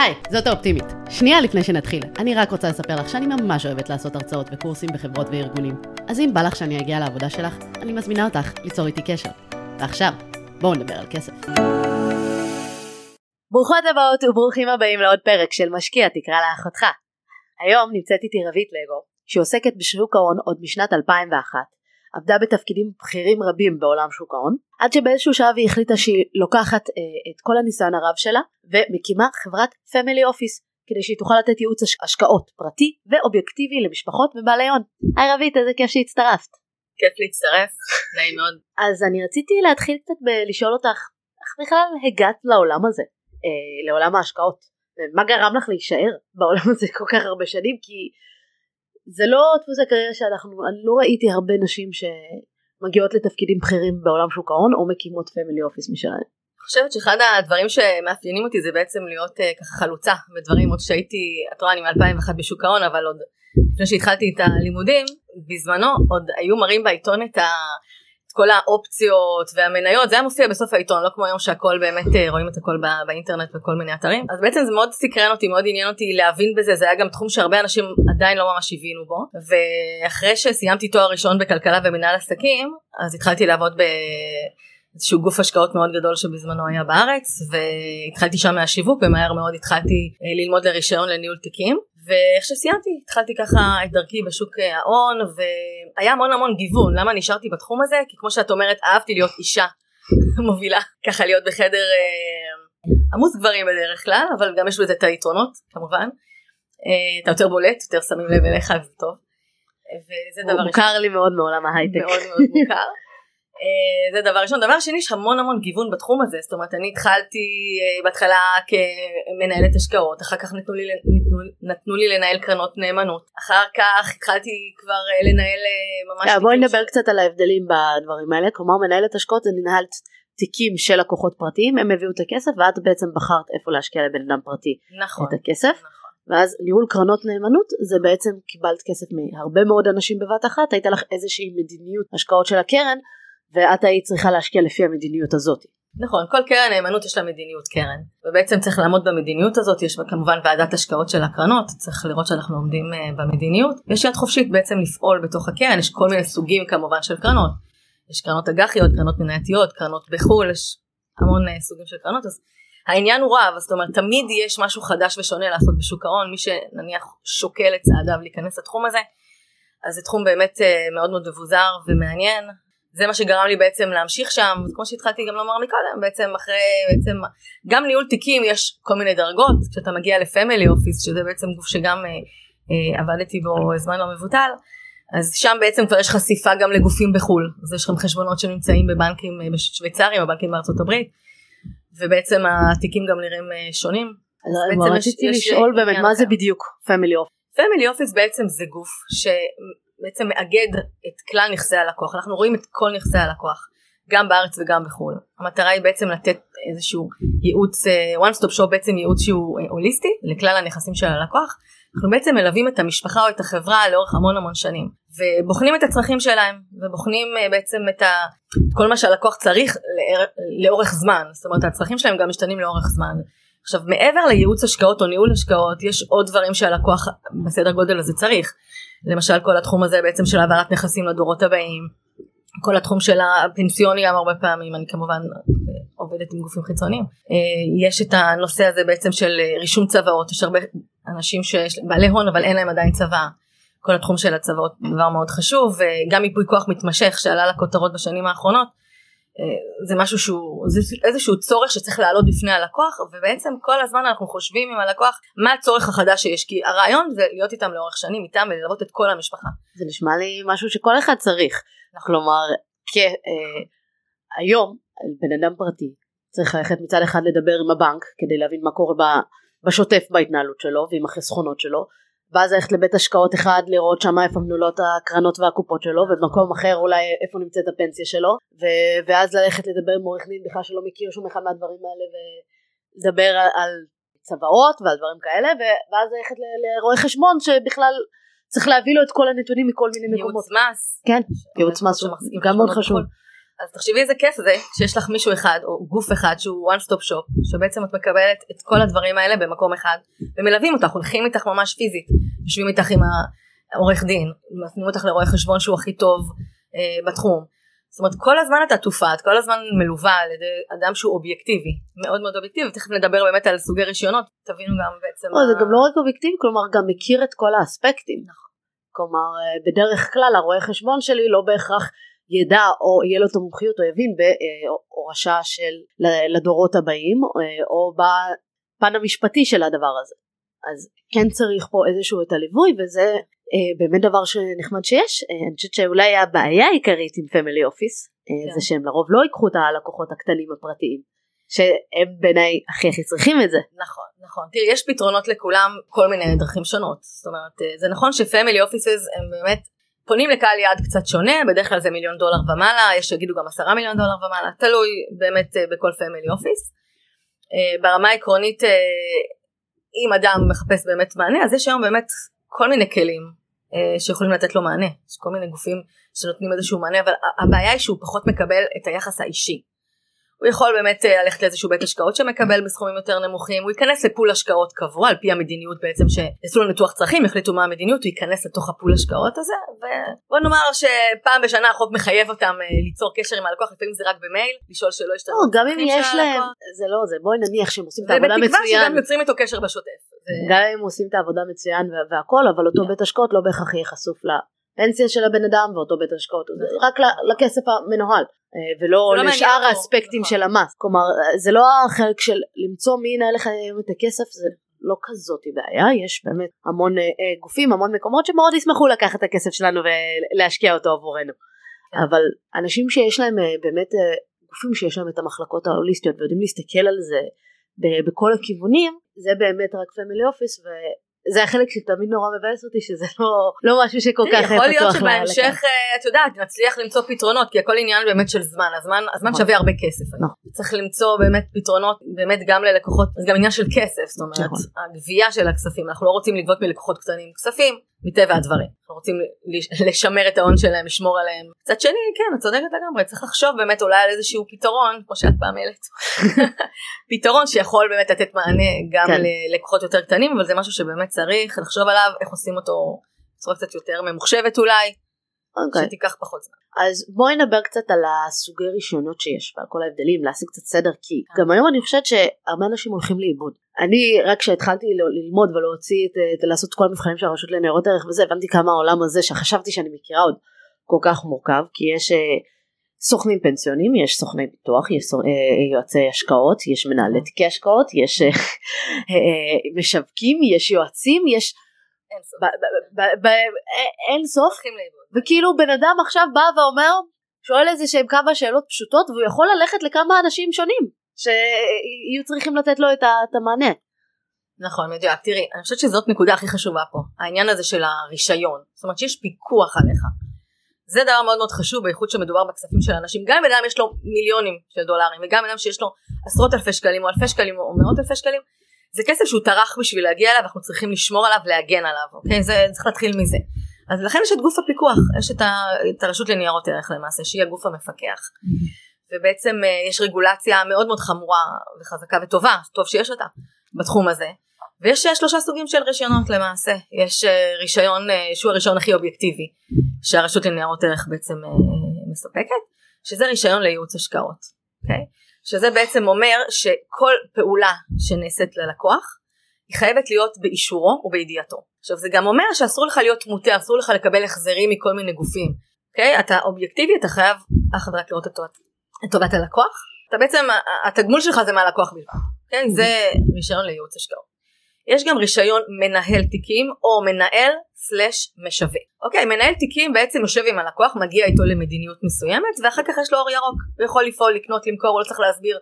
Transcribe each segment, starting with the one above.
היי, זאת האופטימית. שנייה לפני שנתחיל, אני רק רוצה לספר לך שאני ממש אוהבת לעשות הרצאות וקורסים בחברות וארגונים. אז אם בא לך שאני אגיע לעבודה שלך, אני מזמינה אותך ליצור איתי קשר. ועכשיו, בואו נדבר על כסף. ברוכות הבאות וברוכים הבאים לעוד פרק של משקיע תקרא לאחותך. היום נמצאת איתי רבית לגו, שעוסקת בשוק ההון עוד משנת 2001, עבדה בתפקידים בכירים רבים בעולם שוק ההון, עד שבאיזשהו שלב היא החליטה שהיא לוקחת אה, את כל הניסיון הרב שלה ומקימה חברת family office כדי שהיא תוכל לתת ייעוץ השקעות פרטי ואובייקטיבי למשפחות ובעלי הון. היי רוית איזה כיף שהצטרפת. כיף להצטרף, נעים מאוד. אז אני רציתי להתחיל קצת בלשאול אותך איך בכלל הגעת לעולם הזה, אה, לעולם ההשקעות, ומה גרם לך להישאר בעולם הזה כל כך הרבה שנים כי זה לא דפוס הקריירה שאנחנו, אני לא ראיתי הרבה נשים שמגיעות לתפקידים בכירים בעולם שוק ההון או מקימות family office משלהם. אני חושבת שאחד הדברים שמאפיינים אותי זה בעצם להיות uh, ככה חלוצה בדברים עוד שהייתי, את רואה אני מ-2001 בשוק ההון אבל עוד לפני שהתחלתי את הלימודים בזמנו עוד היו מראים בעיתון את ה... את כל האופציות והמניות זה היה מופיע בסוף העיתון לא כמו היום שהכל באמת אה, רואים את הכל בא, באינטרנט בכל מיני אתרים. אז בעצם זה מאוד סקרן אותי מאוד עניין אותי להבין בזה זה היה גם תחום שהרבה אנשים עדיין לא ממש הבינו בו. ואחרי שסיימתי תואר ראשון בכלכלה ומנהל עסקים אז התחלתי לעבוד ב... איזשהו גוף השקעות מאוד גדול שבזמנו היה בארץ והתחלתי שם מהשיווק ומהר מאוד התחלתי אה, ללמוד לרישיון לניהול תיקים ואיך שסיימתי התחלתי ככה את דרכי בשוק אה, ההון והיה המון המון גיוון למה נשארתי בתחום הזה? כי כמו שאת אומרת אהבתי להיות אישה מובילה ככה להיות בחדר אה, עמוס גברים בדרך כלל אבל גם יש בזה את היתרונות כמובן. אה, אתה יותר בולט יותר שמים לב אליך וזה טוב. וזה דבר מוכר לי מאוד מעולם ההייטק. מאוד מאוד מוכר. אה, זה דבר ראשון. דבר שני יש המון המון גיוון בתחום הזה זאת אומרת אני התחלתי אה, בהתחלה כמנהלת השקעות אחר כך נתנו לי, נתנו, נתנו לי לנהל קרנות נאמנות אחר כך התחלתי כבר אה, לנהל ממש בואי נדבר קצת על ההבדלים בדברים האלה כלומר מנהלת השקעות זה ננהלת תיקים של לקוחות פרטיים הם הביאו את הכסף ואת בעצם בחרת איפה להשקיע לבן אדם פרטי נכון, את הכסף. נכון. ואז ניהול קרנות נאמנות זה בעצם קיבלת כסף מהרבה מאוד אנשים בבת אחת הייתה לך איזושהי מדיניות השקעות של הקרן ואת היית צריכה להשקיע לפי המדיניות הזאת. נכון, כל קרן נאמנות יש לה מדיניות קרן, ובעצם צריך לעמוד במדיניות הזאת, יש כמובן ועדת השקעות של הקרנות, צריך לראות שאנחנו עומדים uh, במדיניות, יש יד חופשית בעצם לפעול בתוך הקרן, יש כל מיני סוגים כמובן של קרנות, יש קרנות אג"חיות, קרנות מנייתיות, קרנות בחו"ל, יש המון uh, סוגים של קרנות, אז העניין הוא רב, זאת אומרת תמיד יש משהו חדש ושונה לעשות בשוק ההון, מי שנניח שוקל את צעדיו להיכנס לתחום הזה, אז זה תחום באמת uh, מאוד מאוד מבוזר ומעניין, זה מה שגרם לי בעצם להמשיך שם כמו שהתחלתי גם לומר מקודם בעצם אחרי בעצם גם ניהול תיקים יש כל מיני דרגות כשאתה מגיע לפמילי אופיס שזה בעצם גוף שגם אה, אה, עבדתי בו זמן לא מבוטל אז שם בעצם כבר יש חשיפה גם לגופים בחו"ל אז יש לכם חשבונות שנמצאים בבנקים אה, בשוויצריים או בנקים בארצות הברית ובעצם התיקים גם נראים אה, שונים. אז רציתי לשאול באמת מה זה בדיוק family office. family office בעצם זה גוף ש... בעצם מאגד את כלל נכסי הלקוח. אנחנו רואים את כל נכסי הלקוח גם בארץ וגם בחו"ל. המטרה היא בעצם לתת איזשהו ייעוץ אה, one stop shop בעצם ייעוץ שהוא אה, הוליסטי לכלל הנכסים של הלקוח. אנחנו בעצם מלווים את המשפחה או את החברה לאורך המון המון שנים ובוחנים את הצרכים שלהם ובוחנים אה, בעצם את, ה, כל מה שהלקוח צריך לאר, לאורך זמן. זאת אומרת הצרכים שלהם גם משתנים לאורך זמן. עכשיו מעבר לייעוץ השקעות או ניהול השקעות יש עוד דברים שהלקוח בסדר גודל הזה צריך למשל כל התחום הזה בעצם של העברת נכסים לדורות הבאים כל התחום של הפנסיוני גם הרבה פעמים אני כמובן עובדת עם גופים חיצוניים. אה, יש את הנושא הזה בעצם של רישום צוואות יש הרבה אנשים שיש בעלי הון אבל אין להם עדיין צבא. כל התחום של הצוואות דבר מאוד חשוב וגם ייפוי כוח מתמשך שעלה לכותרות בשנים האחרונות זה משהו שהוא זה איזשהו צורך שצריך לעלות בפני הלקוח ובעצם כל הזמן אנחנו חושבים עם הלקוח מה הצורך החדש שיש כי הרעיון זה להיות איתם לאורך שנים איתם וללוות את כל המשפחה. זה נשמע לי משהו שכל אחד צריך כלומר כהיום אה, בן אדם פרטי צריך ללכת מצד אחד לדבר עם הבנק כדי להבין מה קורה בשוטף בהתנהלות שלו ועם החסכונות שלו ואז ללכת לבית השקעות אחד לראות שם איפה מנולות הקרנות והקופות שלו ובמקום אחר אולי איפה נמצאת הפנסיה שלו ו- ואז ללכת לדבר עם עורך דין בכלל שלא מכיר שום אחד מהדברים האלה ולדבר על, על צוואות ועל דברים כאלה ו- ואז ללכת לרואה חשבון שבכלל צריך להביא לו את כל הנתונים מכל מיני מקומות. ייעוץ מס. כן, ייעוץ מס הוא גם מאוד חשוב. אז תחשבי איזה כיף זה שיש לך מישהו אחד או גוף אחד שהוא one stop shop שבעצם את מקבלת את כל הדברים האלה במקום אחד ומלווים אותך הולכים איתך ממש פיזית. יושבים איתך עם העורך דין מפנים אותך לרואה חשבון שהוא הכי טוב אה, בתחום. זאת אומרת כל הזמן את עטופה את כל הזמן מלווה על ידי אדם שהוא אובייקטיבי. מאוד מאוד אובייקטיבי תכף נדבר באמת על סוגי רישיונות. תבינו גם בעצם לא, זה גם לא רק אובייקטיבי כלומר גם מכיר את כל האספקטים. נכון. כלומר אה, בדרך כלל הרואה חשבון שלי לא בהכרח ידע או יהיה לו את המומחיות או יבין בהורשה של לדורות הבאים אה, או בפן המשפטי של הדבר הזה אז כן צריך פה איזשהו את הליווי וזה אה, באמת דבר שנחמד שיש אה, אני חושבת שאולי הבעיה העיקרית עם family office כן. זה שהם לרוב לא ייקחו את הלקוחות הקטנים הפרטיים שהם בעיניי הכי הכי צריכים את זה. נכון נכון תראי יש פתרונות לכולם כל מיני דרכים שונות זאת אומרת זה נכון ש family offices הם באמת פונים לקהל יעד קצת שונה בדרך כלל זה מיליון דולר ומעלה יש שיגידו גם עשרה מיליון דולר ומעלה תלוי באמת אה, בכל family office. ברמה העקרונית אם אדם מחפש באמת מענה אז יש היום באמת כל מיני כלים אה, שיכולים לתת לו מענה יש כל מיני גופים שנותנים איזשהו מענה אבל הבעיה היא שהוא פחות מקבל את היחס האישי הוא יכול באמת אה, ללכת לאיזשהו בית השקעות שמקבל בסכומים יותר נמוכים, הוא ייכנס ל pool השקעות קבוע על פי המדיניות בעצם שעשו לו ניתוח צרכים, החליטו מה המדיניות, הוא ייכנס לתוך ה pool השקעות הזה, ובוא נאמר שפעם בשנה החוק מחייב אותם אה, ליצור קשר עם הלקוח, לפעמים זה רק במייל, לשאול שאלות השתנו. לא, גם אם יש להם, זה לא זה, בואי נניח שהם עושים את העבודה מצוין. ובתקווה שגם יוצרים איתו קשר בשוטף. גם אם עושים את העבודה מצוין והכל, אבל אותו בית השקעות לא בהכרח יהיה חשוף לפנסיה של הבן אדם ואותו בית השקעות, רק לכסף המנוהל. אה, ולא לא לשאר האספקטים נכון. של המס כלומר זה לא החלק של למצוא מי ינהל לך היום את הכסף זה לא כזאת בעיה יש באמת המון אה, אה, גופים המון מקומות שמאוד ישמחו לקחת את הכסף שלנו ולהשקיע אותו עבורנו כן. אבל אנשים שיש להם באמת גופים שיש להם את המחלקות ההוליסטיות ויודעים להסתכל על זה בכל הכיוונים זה באמת רק פמילי אופיס זה החלק שתמיד נורא מבאס אותי שזה לא, לא משהו שכל כך פתוח. יכול להיות שבהמשך אה, את יודעת נצליח למצוא פתרונות כי הכל עניין באמת של זמן הזמן הזמן נכון. שווה הרבה כסף נכון. צריך למצוא באמת פתרונות באמת גם ללקוחות זה גם עניין של כסף זאת אומרת נכון. הגבייה של הכספים אנחנו לא רוצים לגבות מלקוחות קטנים כספים מטבע הדברים אנחנו רוצים לשמר את ההון שלהם לשמור עליהם קצת שני כן את צודקת לגמרי צריך לחשוב באמת אולי על איזשהו פתרון כמו שאת פעם העלית פתרון שיכול באמת לתת מענה גם כן. ללקוחות יותר קטנים אבל זה משהו שבאמת צריך לחשוב עליו איך עושים אותו בצורה קצת יותר ממוחשבת אולי okay. אוקיי. שתיקח פחות זמן. אז בואי נדבר קצת על הסוגי רישיונות שיש ועל כל ההבדלים להשיג קצת סדר כי גם היום אני חושבת שהרבה אנשים הולכים לאיבוד. אני רק כשהתחלתי ללמוד ולהוציא את, את לעשות כל המבחנים של הרשות לניירות ערך וזה הבנתי כמה העולם הזה שחשבתי שאני מכירה עוד כל כך מורכב כי יש uh, סוכנים פנסיונים יש סוכני ביטוח יש uh, יועצי השקעות יש מנהלי תיקי השקעות יש uh, משווקים יש יועצים יש אין סוף. וכאילו בן אדם עכשיו בא ואומר שואל איזה שהם כמה שאלות פשוטות והוא יכול ללכת לכמה אנשים שונים שיהיו צריכים לתת לו את המענה. נכון מדויק תראי אני חושבת שזאת נקודה הכי חשובה פה העניין הזה של הרישיון. זאת אומרת שיש פיקוח עליך. זה דבר מאוד מאוד חשוב בייחוד שמדובר בכספים של אנשים. גם אם אדם יש לו מיליונים של דולרים וגם אדם שיש לו עשרות אלפי שקלים או אלפי שקלים או מאות אלפי שקלים זה כסף שהוא טרח בשביל להגיע אליו ואנחנו צריכים לשמור עליו להגן עליו אוקיי? זה צריך להתחיל מזה. אז לכן יש את גוף הפיקוח יש את, ה, את הרשות לניירות ערך למעשה שהיא הגוף המפקח ובעצם אה, יש רגולציה מאוד מאוד חמורה וחזקה וטובה טוב שיש אותה בתחום הזה ויש אה, שלושה סוגים של רישיונות למעשה יש אה, רישיון שהוא הרישיון הכי אובייקטיבי שהרשות לניירות ערך בעצם מספקת שזה רישיון לייעוץ השקעות okay? אוקיי? שזה בעצם אומר שכל פעולה שנעשית ללקוח היא חייבת להיות באישורו ובידיעתו. עכשיו זה גם אומר שאסור לך להיות מוטה, אסור לך לקבל החזרים מכל מיני גופים. אוקיי? Okay? אתה אובייקטיבי, אתה חייב אך ורק לראות את טובת הלקוח. אתה בעצם, התגמול שלך זה מהלקוח בלבד. אוקיי? Okay? זה רישיון לייעוץ השקעות. יש גם רישיון מנהל תיקים או מנהל סלש משווק. אוקיי, מנהל תיקים בעצם יושב עם הלקוח, מגיע איתו למדיניות מסוימת ואחר כך יש לו אור ירוק. הוא יכול לפעול, לקנות, למכור, הוא לא צריך להסביר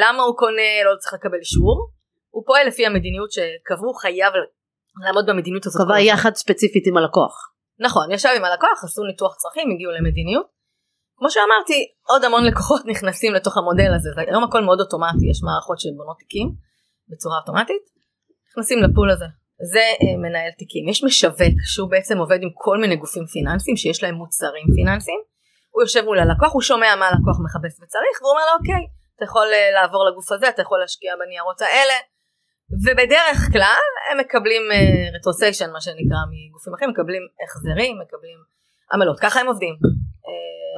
למה הוא קונה, לא צריך לקבל אישור. הוא פועל לפי המדיניות שקבעו, חייב לעמוד במדיניות הזאת. קבע יחד ספציפית עם הלקוח. נכון, ישב עם הלקוח, עשו ניתוח צרכים, הגיעו למדיניות. כמו שאמרתי, עוד המון לקוחות נכנסים לתוך המודל הזה, היום הכל מאוד אוטומטי, יש מערכות של בונות תיקים בצורה אוטומטית, נכנסים לפול הזה. זה אה, מנהל תיקים. יש משווק שהוא בעצם עובד עם כל מיני גופים פיננסיים שיש להם מוצרים פיננסיים, הוא יושב מול הלקוח הוא שומע מה הלקוח מחפש וצריך והוא אומר לו אוקיי אתה יכול אה, לעבור לגוף הזה אתה יכול להשקיע בניירות האלה ובדרך כלל הם מקבלים רטרוסיישן מה שנקרא מגופים אחרים מקבלים החזרים מקבלים עמלות ככה הם עובדים.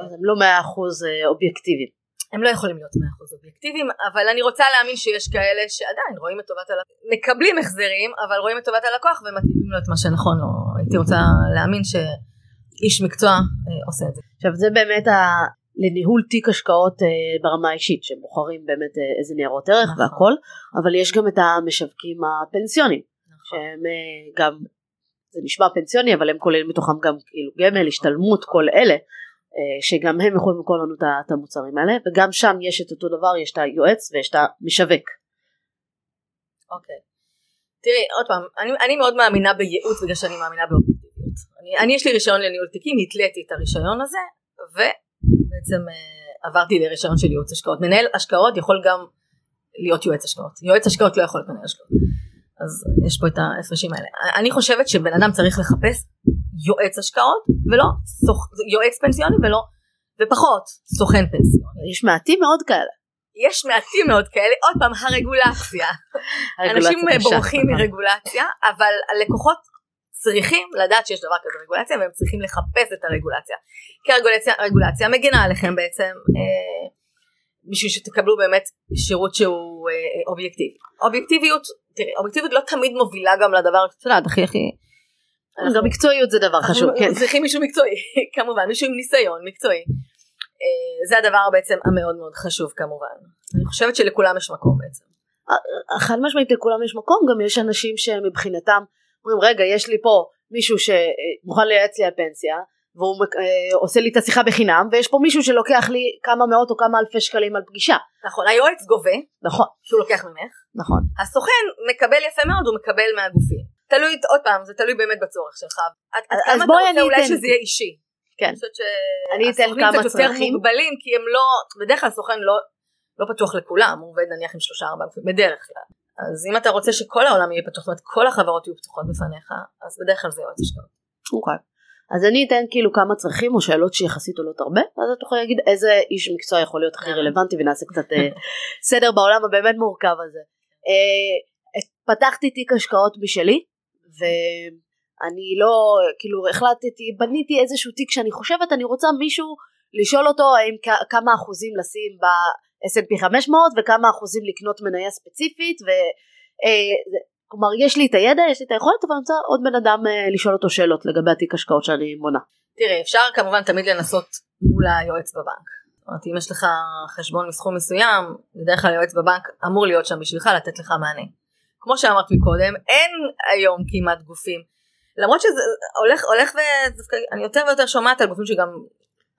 אז הם לא מאה אחוז אובייקטיביים. הם לא יכולים להיות 100% אובייקטיביים אבל אני רוצה להאמין שיש כאלה שעדיין רואים את טובת הלקוח מקבלים החזרים אבל רואים את טובת הלקוח ומתאימים לו את מה שנכון לו הייתי רוצה להאמין שאיש מקצוע אה, עושה את זה. עכשיו זה באמת ה... לניהול תיק השקעות אה, ברמה האישית שבוחרים באמת אה, איזה ניירות ערך נכון. והכל אבל יש גם את המשווקים הפנסיונים נכון. שהם אה, גם זה נשמע פנסיוני אבל הם כוללים מתוכם גם כאילו גמל השתלמות כל אלה אה, שגם הם יכולים למכור לנו את המוצרים האלה וגם שם יש את אותו דבר יש את היועץ ויש את המשווק. אוקיי. Okay. תראי עוד פעם אני, אני מאוד מאמינה בייעוץ בגלל שאני מאמינה באופטיביות. אני, אני יש לי רישיון לניהול תיקים התליתי את הרישיון הזה ובעצם אה, עברתי לרישיון של ייעוץ השקעות. מנהל השקעות יכול גם להיות יועץ השקעות. יועץ השקעות לא יכול להיות מנהל השקעות. אז יש פה את ההפרשים האלה. אני חושבת שבן אדם צריך לחפש יועץ השקעות ולא סוכ... יועץ פנסיוני ולא ופחות סוכן פנסיוני. יש מעטים מאוד כאלה. יש מעטים מאוד כאלה, עוד פעם הרגולציה. אנשים בורחים מרגולציה, אבל הלקוחות צריכים לדעת שיש דבר כזה רגולציה והם צריכים לחפש את הרגולציה. כי הרגולציה, הרגולציה מגנה עליכם בעצם אה, בשביל שתקבלו באמת שירות שהוא אה, אובייקטיבי. אובייקטיביות, תראי, אובייקטיביות לא תמיד מובילה גם לדבר, את יודעת, הכי הכי גם מקצועיות זה דבר חשוב, כן. צריכים מישהו מקצועי, כמובן, מישהו עם ניסיון מקצועי. אה, זה הדבר בעצם המאוד מאוד חשוב כמובן. אני חושבת שלכולם יש מקום בעצם. אה, חד משמעית לכולם יש מקום, גם יש אנשים שמבחינתם אומרים רגע יש לי פה מישהו שמוכן לייעץ לי על פנסיה והוא אה, עושה לי את השיחה בחינם ויש פה מישהו שלוקח לי כמה מאות או כמה אלפי שקלים על פגישה. נכון, היועץ גובה, נכון, שהוא לוקח ממך, נכון, הסוכן מקבל יפה מאוד, הוא מקבל מהגופים. תלוי, עוד פעם, זה תלוי באמת בצורך שלך. עד כמה אתה רוצה אולי שזה יהיה אישי. כן. אני חושבת שהסוכנים קצת יותר מוגבלים, כי הם לא, בדרך כלל סוכן לא, לא פתוח לכולם, הוא עובד נניח עם שלושה ארבעה גופים, בדרך כלל. אז אם אתה רוצה שכל העולם יהיה פתוח, זאת אומרת כל החברות יהיו פתוחות בפניך, אז בדרך כלל זה יועץ השקעות. אוקיי. אז אני אתן כאילו כמה צרכים או שאלות שיחסית עולות הרבה, ואז אתה יכול להגיד איזה איש מקצוע יכול להיות הכי רלוונטי ונעשה קצת אה, סדר בעולם הבאמת מורכב הזה. אה, פתחתי תיק השקעות בשלי, ואני לא, כאילו החלטתי, בניתי איזשהו תיק שאני חושבת, אני רוצה מישהו לשאול אותו האם כמה אחוזים לשים ב-S&P 500 וכמה אחוזים לקנות מניה ספציפית ו... אה, כלומר יש לי את הידע, יש לי את היכולת, אבל אני רוצה עוד בן אדם אה, לשאול אותו שאלות לגבי התיק השקעות שאני מונה. תראי, אפשר כמובן תמיד לנסות מול היועץ בבנק. אומרת, אם יש לך חשבון מסכום מסוים, בדרך כלל היועץ בבנק אמור להיות שם בשבילך לתת לך מענה. כמו שאמרת מקודם, אין היום כמעט גופים. למרות שזה הולך, הולך ואני יותר ויותר שומעת על גופים שגם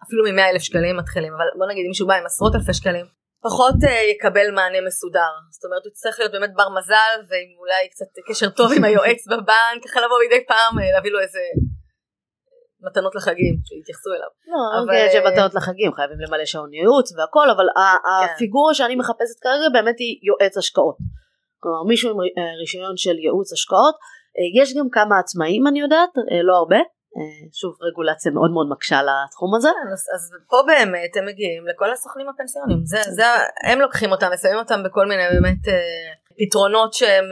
אפילו מ-100 אלף שקלים מתחילים, אבל בוא נגיד אם מישהו בא עם עשרות אלפי שקלים, פחות uh, יקבל מענה מסודר. זאת אומרת הוא צריך להיות באמת בר מזל ועם אולי קצת קשר טוב עם היועץ בבנק, ככה לבוא מדי פעם uh, להביא לו איזה מתנות לחגים שיתייחסו אליו. לא, אבל... יש מתנות לחגים חייבים למלא שעון ייעוץ והכל אבל כן. הפיגורה שאני מחפשת כרגע באמת היא יועץ השקעות. כלומר מישהו עם אה, רישיון של ייעוץ השקעות, אה, יש גם כמה עצמאים אני יודעת, אה, לא הרבה, שוב רגולציה מאוד מאוד מקשה על התחום הזה. כן, אז, אז פה באמת הם מגיעים לכל הסוכנים הפנסיונים, זה, זה, הם לוקחים אותם, ושמים אותם בכל מיני באמת פתרונות שהם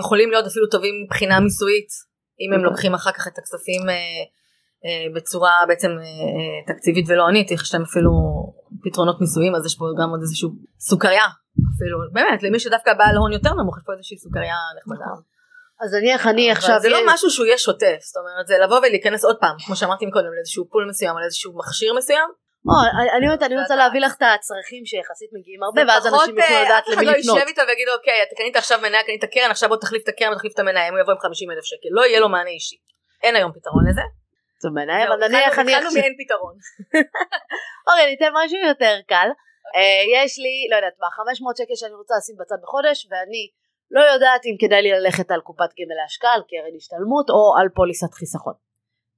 יכולים להיות אפילו טובים מבחינה מיסויית, אם הם אוקיי. לוקחים אחר כך את הכספים בצורה בעצם תקציבית ולא ענית, יש להם אפילו פתרונות מיסויים, אז יש פה גם עוד איזשהו סוכריה אפילו באמת למי שדווקא בעל הון יותר נמוך יש פה איזושהי סוכריה נחמדה. נכון. אז נניח אני עכשיו... זה לא משהו שהוא יהיה שוטף זאת אומרת זה לבוא ולהיכנס עוד פעם כמו שאמרתי מקודם לאיזשהו פול מסוים על איזשהו מכשיר מסוים. אני אומרת אני רוצה להביא לך את הצרכים שיחסית מגיעים הרבה ואז אנשים יוכלו אה, לדעת למי לפנות. אף אחד לא יישב איתו ויגיד אוקיי אתה קנית עכשיו מניה קנית קרן עכשיו בוא תחליף את הקרן ותחליף את המניה אם הוא יבוא עם 50 אלף שקל לא יהיה לו מענה אישי. אין היום פתרון לזה. זה מניה אבל נניח אני... התחלנו מאין פתרון. אוקיי ניתן משהו יותר קל. אה, יש לי, לא יודעת מה, 500 שקל שאני רוצה לשים בצד בחודש ואני לא יודעת אם כדאי לי ללכת על קופת גמל להשקעה, על קרן השתלמות או על פוליסת חיסכון.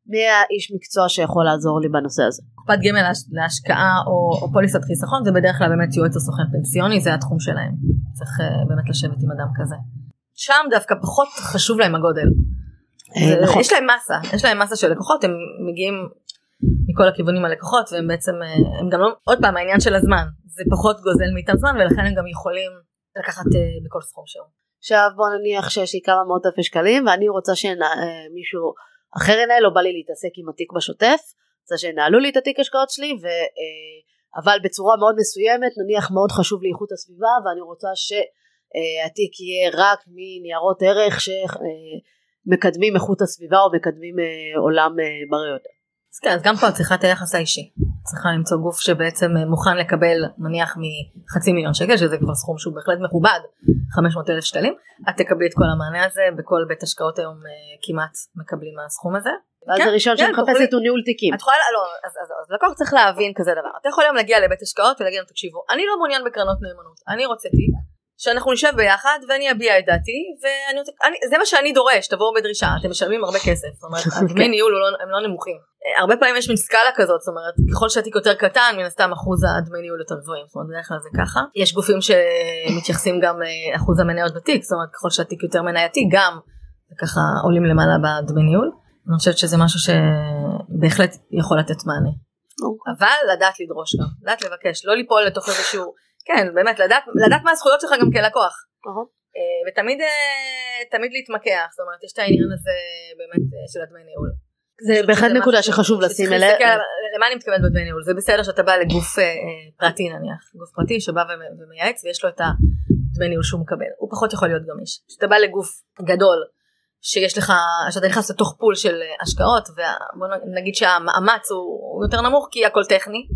מי האיש מקצוע שיכול לעזור לי בנושא הזה? קופת גמל להשקעה או, או פוליסת חיסכון זה בדרך כלל באמת יועץ או סוכן פנסיוני זה התחום שלהם צריך uh, באמת לשבת עם אדם כזה. שם דווקא פחות חשוב להם הגודל. זה, נכון. יש להם מסה יש להם מסה של לקוחות הם מגיעים מכל הכיוונים הלקוחות והם בעצם אה, הם גם לא עוד פעם העניין של הזמן זה פחות גוזל מאיתם זמן ולכן הם גם יכולים לקחת אה, בכל סכום שהוא. עכשיו בוא נניח שיש לי כמה מאות אלפי שקלים ואני רוצה שמישהו אחר ינהל לא בא לי להתעסק עם התיק בשוטף רוצה שינהלו לי את התיק השקעות שלי ו, אבל בצורה מאוד מסוימת נניח מאוד חשוב לי איכות הסביבה ואני רוצה שהתיק יהיה רק מניירות ערך שמקדמים איכות הסביבה או מקדמים עולם בריא יותר. אז כן, אז גם פה את צריכה את היחס האישי. צריכה למצוא גוף שבעצם אה, מוכן לקבל נניח מחצי מיליון שקל שזה כבר סכום שהוא בהחלט מכובד 500 אלף שקלים את תקבלי את כל המענה הזה בכל בית השקעות היום אה, כמעט מקבלים מהסכום הזה. ואז כן, הראשון כן, שמחפשת הוא ניהול תיקים. את יכולה, לא, אז, אז, אז לקוח צריך להבין כזה דבר. אתה יכול היום להגיע לבית השקעות ולהגיד להם תקשיבו אני לא מעוניין בקרנות נאמנות אני רוצה תיק שאנחנו נשב ביחד ואני אביע את דעתי ואני אני, זה מה שאני דורש תבואו בדרישה אתם משלמים הרבה כסף. זאת אומרת הדמי ניהול לא, הם לא נמוכים. אה, הרבה פעמים יש מין סקאלה כזאת זאת אומרת ככל שהתיק יותר קטן מן הסתם אחוז הדמי ניהול יותר גבוהים. זאת אומרת בדרך כלל זה ככה. יש גופים שמתייחסים גם לאחוז המניות בתיק זאת אומרת ככל שהתיק יותר מנייתי גם ככה עולים למעלה בדמי ניהול. אני חושבת שזה משהו שבהחלט יכול לתת מענה. אוקיי. אבל לדעת לדרוש גם לדעת לבקש לא ליפול לתוך איזשהו כן באמת לדעת, לדעת מה הזכויות שלך גם כלקוח אה, ותמיד אה, תמיד להתמקח זאת אומרת יש את העניין הזה באמת אה, של הדמי ניהול. זה בהחלט נקודה שחשוב לשים אליה. למה אני מתכוונת בדמי ניהול זה בסדר שאתה בא לגוף פרטי נניח גוף פרטי שבא ומייעץ ויש לו את הדמי ניהול שהוא מקבל הוא פחות יכול להיות גמיש. כשאתה בא לגוף גדול שיש לך שאתה נכנס לתוך פול של השקעות ובוא נגיד שהמאמץ הוא יותר נמוך כי הכל טכני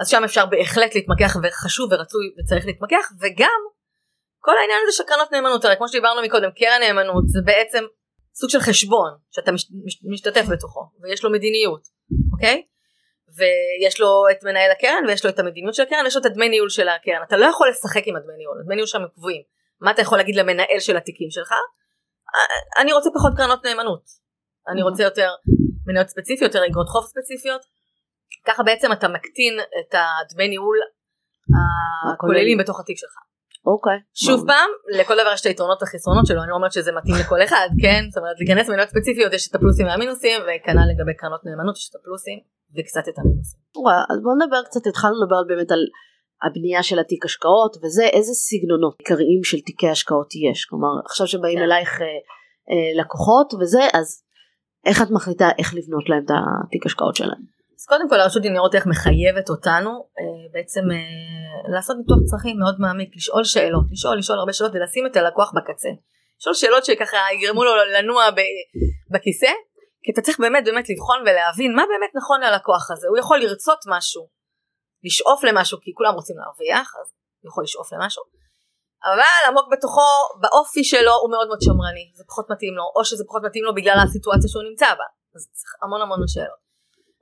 אז שם אפשר בהחלט להתמקח וחשוב ורצוי וצריך להתמקח וגם כל העניין הזה של קרנות נאמנות הרי כמו שדיברנו מקודם קרן נאמנות זה בעצם סוג של חשבון שאתה מש, מש, משתתף בתוכו ויש לו מדיניות אוקיי? ויש לו את מנהל הקרן ויש לו את המדיניות של הקרן ויש לו את הדמי ניהול של הקרן. אתה לא יכול לשחק עם הדמי ניהול הדמי ניהול שם קבועים. מה אתה יכול להגיד למנהל של התיקים שלך? אני רוצה פחות קרנות נאמנות. אני רוצה יותר מניות ספציפיות יותר אגרות חוב ספציפיות ככה בעצם אתה מקטין את הדמי ניהול הכוללים בתוך התיק שלך. אוקיי. שוב פעם, לכל דבר יש את היתרונות והחסרונות שלו, אני לא אומרת שזה מתאים לכל אחד, כן? זאת אומרת, להיכנס במניות ספציפיות יש את הפלוסים והמינוסים, וכנ"ל לגבי קרנות נאמנות יש את הפלוסים וקצת את המינוסים. אז בוא נדבר קצת, התחלנו לדבר באמת על הבנייה של התיק השקעות, וזה איזה סגנונות עיקריים של תיקי השקעות יש. כלומר, עכשיו שבאים כן. אלייך אה, אה, לקוחות וזה, אז איך את מחליטה איך לבנות להם את התיק השקעות שלהם? אז קודם כל הרשות לניירות ערך מחייבת אותנו אה, בעצם אה, לעשות ניתוח צרכים מאוד מעמיק, לשאול שאלות, לשאול, לשאול הרבה שאלות ולשים את הלקוח בקצה. לשאול שאלות שככה יגרמו לו לנוע בכיסא, כי אתה צריך באמת באמת לבחון ולהבין מה באמת נכון ללקוח הזה, הוא יכול לרצות משהו, לשאוף למשהו כי כולם רוצים להרוויח, אז הוא יכול לשאוף למשהו, אבל עמוק בתוכו, באופי שלו הוא מאוד מאוד שמרני, זה פחות מתאים לו, או שזה פחות מתאים לו בגלל הסיטואציה שהוא נמצא בה, אז צריך המון המון שאלות.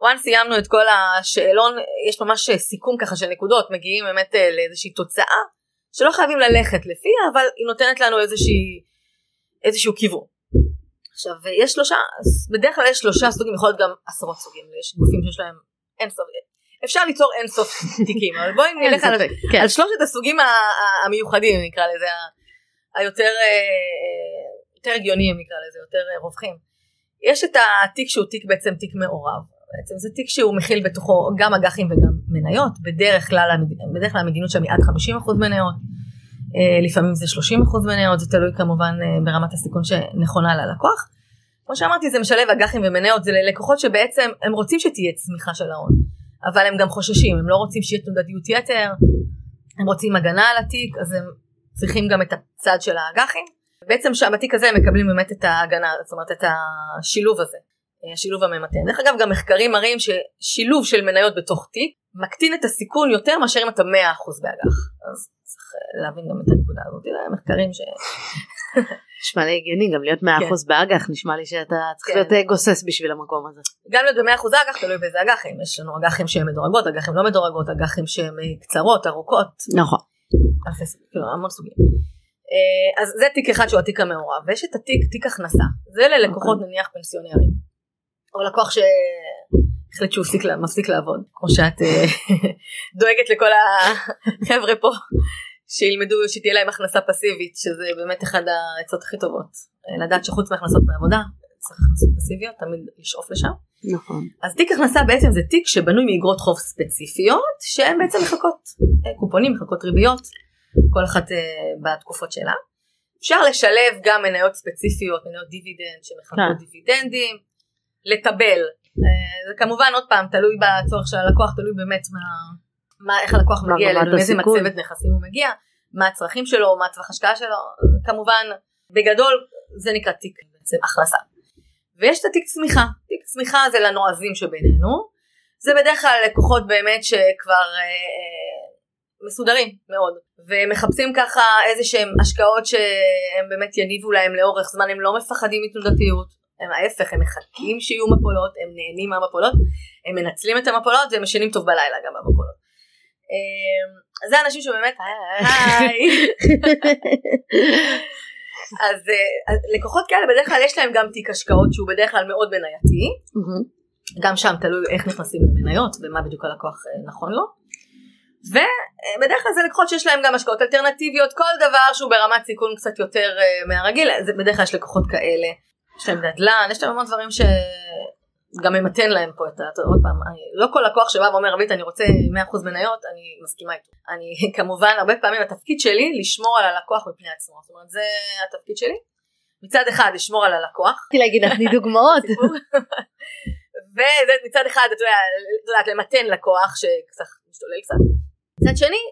Once סיימנו את כל השאלון יש ממש סיכום ככה של נקודות מגיעים באמת אה, לאיזושהי תוצאה שלא חייבים ללכת לפיה אבל היא נותנת לנו איזושהי איזשהו כיוון. עכשיו יש שלושה בדרך כלל יש שלושה סוגים יכול להיות גם עשרות סוגים יש גופים שיש להם אין סוף אפשר ליצור אין סוף תיקים אבל בואי נלך על, כן. על שלושת הסוגים המיוחדים נקרא לזה היותר אה, אה, יותר הגיוניים נקרא לזה יותר רווחים. יש את התיק שהוא תיק בעצם תיק מעורב בעצם זה תיק שהוא מכיל בתוכו גם אג"חים וגם מניות, בדרך כלל, בדרך כלל המדיניות שם היא עד 50% מניות, אה, לפעמים זה 30% מניות, זה תלוי כמובן אה, ברמת הסיכון שנכונה ללקוח. כמו שאמרתי זה משלב אג"חים ומניות, זה ללקוחות שבעצם הם רוצים שתהיה צמיחה של ההון, אבל הם גם חוששים, הם לא רוצים שיהיה תנודתיות יתר, הם רוצים הגנה על התיק, אז הם צריכים גם את הצד של האג"חים. בעצם שם בתיק הזה הם מקבלים באמת את ההגנה, זאת אומרת את השילוב הזה. השילוב הממתן. דרך אגב גם מחקרים מראים ששילוב של מניות בתוך תיק מקטין את הסיכון יותר מאשר אם אתה 100% באג"ח. אז צריך אה, להבין גם את הנקודה הזאת. זה מחקרים ש... נשמע לי הגיוני גם להיות 100% כן. באג"ח נשמע לי שאתה צריך כן. להיות אה, גוסס בשביל המקום הזה. גם להיות ב-100% אג"ח תלוי באיזה אג"חים יש לנו אג"חים שהן מדורגות אג"חים לא מדורגות אג"חים שהן אה, קצרות ארוכות. נכון. כאילו המון סוגים. אז זה תיק אחד שהוא התיק המעורב ויש את התיק תיק הכנסה זה ללקוחות. אוקיי. נניח פנסיונרים או לקוח שהחליט שהוא מפסיק, מפסיק לעבוד כמו שאת אה, דואגת לכל החבר'ה פה שילמדו שתהיה להם הכנסה פסיבית שזה באמת אחד העצות הכי טובות לדעת שחוץ מהכנסות מעבודה צריך הכנסות פסיביות תמיד לשאוף לשם נכון. אז תיק הכנסה בעצם זה תיק שבנוי מאגרות חוב ספציפיות שהן בעצם מחלקות אה, קופונים, מחלקות ריביות, כל אחת אה, בתקופות שלה. אפשר לשלב גם מניות ספציפיות, מניות דיבידנד שמחלקות כן. דיבידנדים, לטבל. אה, זה כמובן עוד פעם תלוי בצורך של הלקוח, תלוי באמת מה, מה איך הלקוח מגיע אלינו, הסיכון. מצבת נכסים הוא מגיע, מה הצרכים שלו, מה הטווח השקעה שלו, כמובן בגדול זה נקרא תיק בעצם הכנסה. ויש את התיק צמיחה, תיק צמיחה זה לנועזים שבינינו, זה בדרך כלל לקוחות באמת שכבר אה, אה, מסודרים מאוד ומחפשים ככה איזה שהם השקעות שהם באמת יניבו להם לאורך זמן הם לא מפחדים מתנודתיות הם ההפך הם מחכים שיהיו מפולות הם נהנים מהמפולות הם מנצלים את המפולות והם ישנים טוב בלילה גם במפולות. אה, זה אנשים שבאמת היי אז אה, אז לקוחות כאלה בדרך כלל יש להם גם תיק השקעות שהוא בדרך כלל מאוד מנייתי מהמם. גם שם תלוי איך נכנסים למניות ומה בדיוק הלקוח אה, נכון לו. ובדרך כלל זה לקוחות שיש להם גם השקעות אלטרנטיביות כל דבר שהוא ברמת סיכון קצת יותר אה, מהרגיל זה בדרך כלל יש לקוחות כאלה יש להם נדל"ן יש להם המון דברים שגם ממתן להם פה את ה... עוד פעם אני, לא כל לקוח שבא ואומר רבית אני רוצה 100% מניות אני מסכימה איתו אני כמובן הרבה פעמים התפקיד שלי לשמור על הלקוח מפני עצמו זאת אומרת זה התפקיד שלי מצד אחד לשמור על הלקוח רציתי להגיד לך תני דוגמאות. סיפור. וזה מצד אחד את יודעת למתן לקוח שקצת משתולל קצת. מצד שני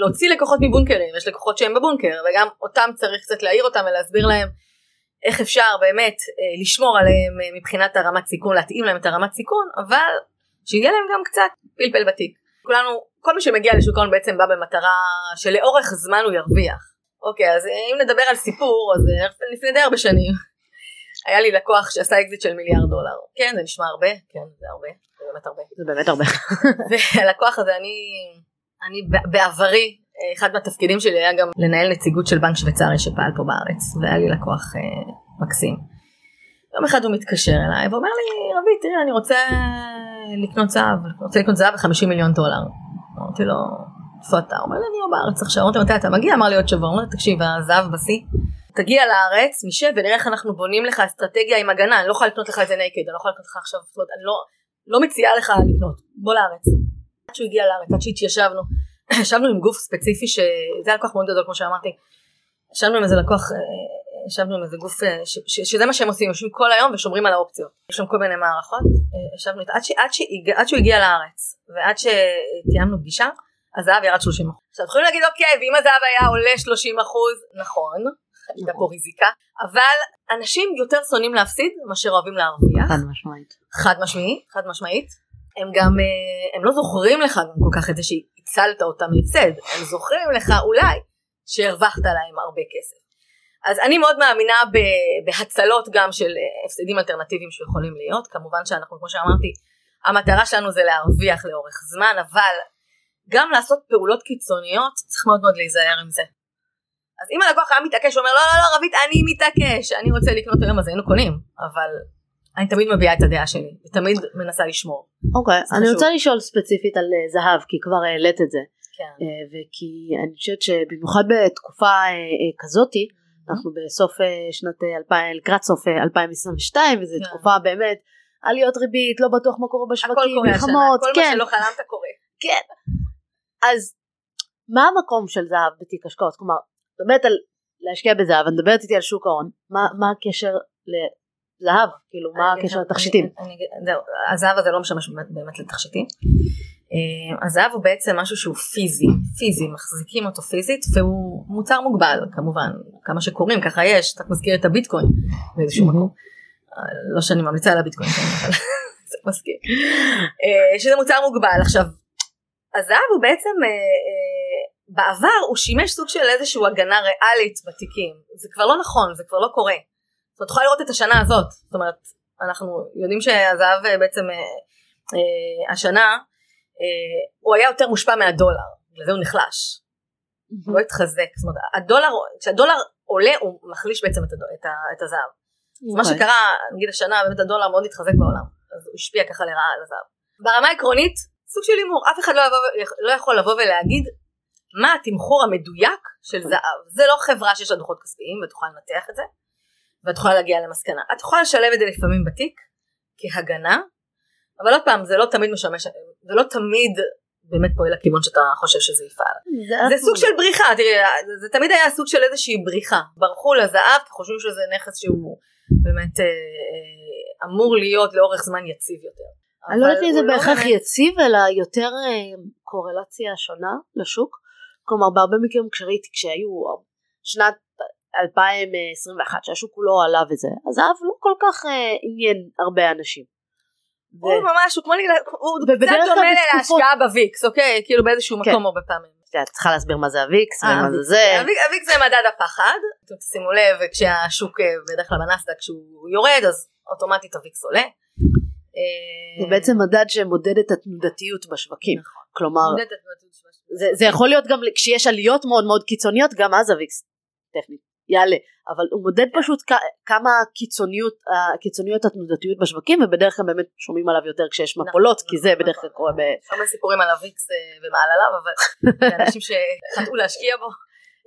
להוציא לקוחות מבונקרים יש לקוחות שהם בבונקר וגם אותם צריך קצת להעיר אותם ולהסביר להם איך אפשר באמת אה, לשמור עליהם אה, מבחינת הרמת סיכון להתאים להם את הרמת סיכון אבל שיהיה להם גם קצת פלפל בתיק. כולנו כל מי שמגיע לשוק ההון בעצם בא במטרה שלאורך זמן הוא ירוויח. אוקיי אז אה, אם נדבר על סיפור אז אה, לפני די הרבה שנים היה לי לקוח שעשה אקזיט של מיליארד דולר. כן, זה נשמע הרבה, כן, זה הרבה, זה באמת הרבה. זה באמת הרבה. והלקוח הזה, אני, אני בעברי, אה, אחד מהתפקידים שלי היה גם לנהל נציגות של בנק שוויצרי שפעל פה בארץ, והיה לי לקוח אה, מקסים. יום אחד הוא מתקשר אליי ואומר לי, רבי, תראי, אני רוצה לקנות זהב, רוצה לקנות זהב ב-50 מיליון דולר. אמרתי לו, איפה אתה? הוא אומר לי, אני לא בארץ עכשיו. אמרתי לו, מתי אתה מגיע? אמר לי עוד שבוע. הוא אומר לי, תקשיב, הזהב בשיא. תגיע לארץ, נשב ונראה איך אנחנו בונים לך אסטרטגיה עם הגנה, אני לא יכולה לקנות לך את זה נקד, אני לא יכולה לקנות לך עכשיו, אני לא, לא מציעה לך לקנות, בוא לארץ. עד שהוא הגיע לארץ, עד שהתיישבנו, ישבנו עם גוף ספציפי שזה היה לקוח מאוד גדול כמו שאמרתי, ישבנו עם איזה לקוח, אה, ישבנו עם איזה גוף אה, ש, ש, שזה מה שהם עושים, יושבים כל היום ושומרים על האופציות, יש שם כל מיני מערכות, אה, ישבנו עד, ש, עד, שהגיע, עד שהוא הגיע לארץ ועד שתיאמנו פגישה, הזהב ירד 30 עכשיו יכולים להגיד אוקיי ואם הזהב היה עולה 30 נכון, הייתה פה ריזיקה, אבל אנשים יותר שונאים להפסיד מאשר אוהבים להרוויח. חד משמעית. חד משמעית, חד משמעית. הם גם, הם לא זוכרים לך גם כל כך את זה שהצלת אותם הפסד, הם זוכרים לך אולי שהרווחת להם הרבה כסף. אז אני מאוד מאמינה בהצלות גם של אה, הפסדים אלטרנטיביים שיכולים להיות, כמובן שאנחנו כמו שאמרתי, המטרה שלנו זה להרוויח לאורך זמן, אבל גם לעשות פעולות קיצוניות צריך מאוד מאוד להיזהר עם זה. אז אם הלקוח היה מתעקש ואומר לא לא לא רבית אני מתעקש אני רוצה לקנות היום אז היינו קונים אבל אני תמיד מביעה את הדעה שלי ותמיד מנסה לשמור. אוקיי, זה אני. רוצה לשאול ספציפית על אה, זהב, כי כבר העלית את זה. כן. אה, וכי אני חושבת שבמיוחד בתקופה אה, כזאתי, אנחנו בסוף שנת אה, 2000, לקראת סוף אה, 2022, וזו כן. תקופה באמת, עליות ריבית, לא בטוח מה קורה הכל בשווקים, קורה השנה, מלחמות, כל כן, מה שלא חלמת קורה. כן. אז מה המקום של זהב בתיק השקעות? כלומר, באמת על להשקיע בזהב, אני מדברת איתי על שוק ההון, מה, מה הקשר לזהב? כאילו, מה הקשר לתכשיטים? זהו, הזהב הזה לא משמש באמת- לתכשיטים. אה, הזהב הוא בעצם משהו שהוא פיזי, פיזי, מחזיקים אותו פיזית והוא מוצר מוגבל כמובן, כמה שקוראים ככה יש, אתה מזכיר את הביטקוין באיזשהו. מקום. אה, לא שאני ממליצה על הביטקוין, כן, אבל זה מזכיר. אה, שזה מוצר מוגבל. עכשיו, הזהב הוא בעצם, בעבר הוא שימש סוג של איזושהי הגנה ריאלית בתיקים. זה כבר לא נכון, זה כבר לא קורה. זאת אומרת, יכולה לראות את השנה הזאת. זאת אומרת, אנחנו יודעים שהזהב אה, בעצם אה, אה, השנה, אה, הוא היה יותר מושפע מהדולר. בגלל זה הוא נחלש. הוא לא התחזק. זאת אומרת, הדולר, כשהדולר עולה הוא מחליש בעצם את, הדו, את, ה, את הזהב. אז מה אוקיי. שקרה, נגיד השנה באמת הדולר מאוד התחזק בעולם, אז הוא השפיע ככה לרעה על הזהב. ברמה העקרונית, סוג של הימור, אף אחד לא, יבוא, לא יכול לבוא ולהגיד מה התמחור המדויק של זהב. זה לא חברה שיש לה דוחות כספיים ואת יכולה לנתח את זה, ואת יכולה להגיע למסקנה. את יכולה לשלב את זה לפעמים בתיק כהגנה, אבל עוד פעם זה לא תמיד משמש זה לא תמיד באמת פועל לכיוון שאתה חושב שזה יפעל. זה סוג של בריחה, תראי, זה תמיד היה סוג של איזושהי בריחה. ברחו לזהב כי חושבים שזה נכס שהוא באמת אה, אה, אמור להיות לאורך זמן יציב יותר. אני לא יודעת אם זה לא בהכרח באמת- יציב אלא יותר אה, קורלציה שונה לשוק. כלומר בהרבה מקרים כשראיתי כשהיו שנת 2021 שהשוק כולו עלה וזה אז זהב לא כל כך אה, עניין הרבה אנשים. הוא ממש, הוא כמו, הוא קצת דומה להשקעה בוויקס, אוקיי? כאילו באיזשהו כן. מקום הרבה פעמים. את צריכה להסביר מה זה הוויקס אה, ומה זה. זה. הוויק- הוויקס זה מדד הפחד, אתם תשימו לב, כשהשוק אה, בדרך כלל בנסדק כשהוא יורד אז אוטומטית הוויקס עולה. אה, זה בעצם מדד שמודד את התנודתיות בשווקים. נכון. כלומר זה יכול להיות גם כשיש עליות מאוד מאוד קיצוניות גם אז הוויקס טכנית יעלה אבל הוא מודד פשוט כ- כמה קיצוניות הקיצוניות התנודתיות בשווקים ובדרך כלל באמת שומעים עליו יותר כשיש נכון, מפולות כי נכון, זה בדרך נכון. כלל קורה ב... הרבה סיפורים על הוויקס אה, ומעלליו, אבל אנשים שחטאו להשקיע בו.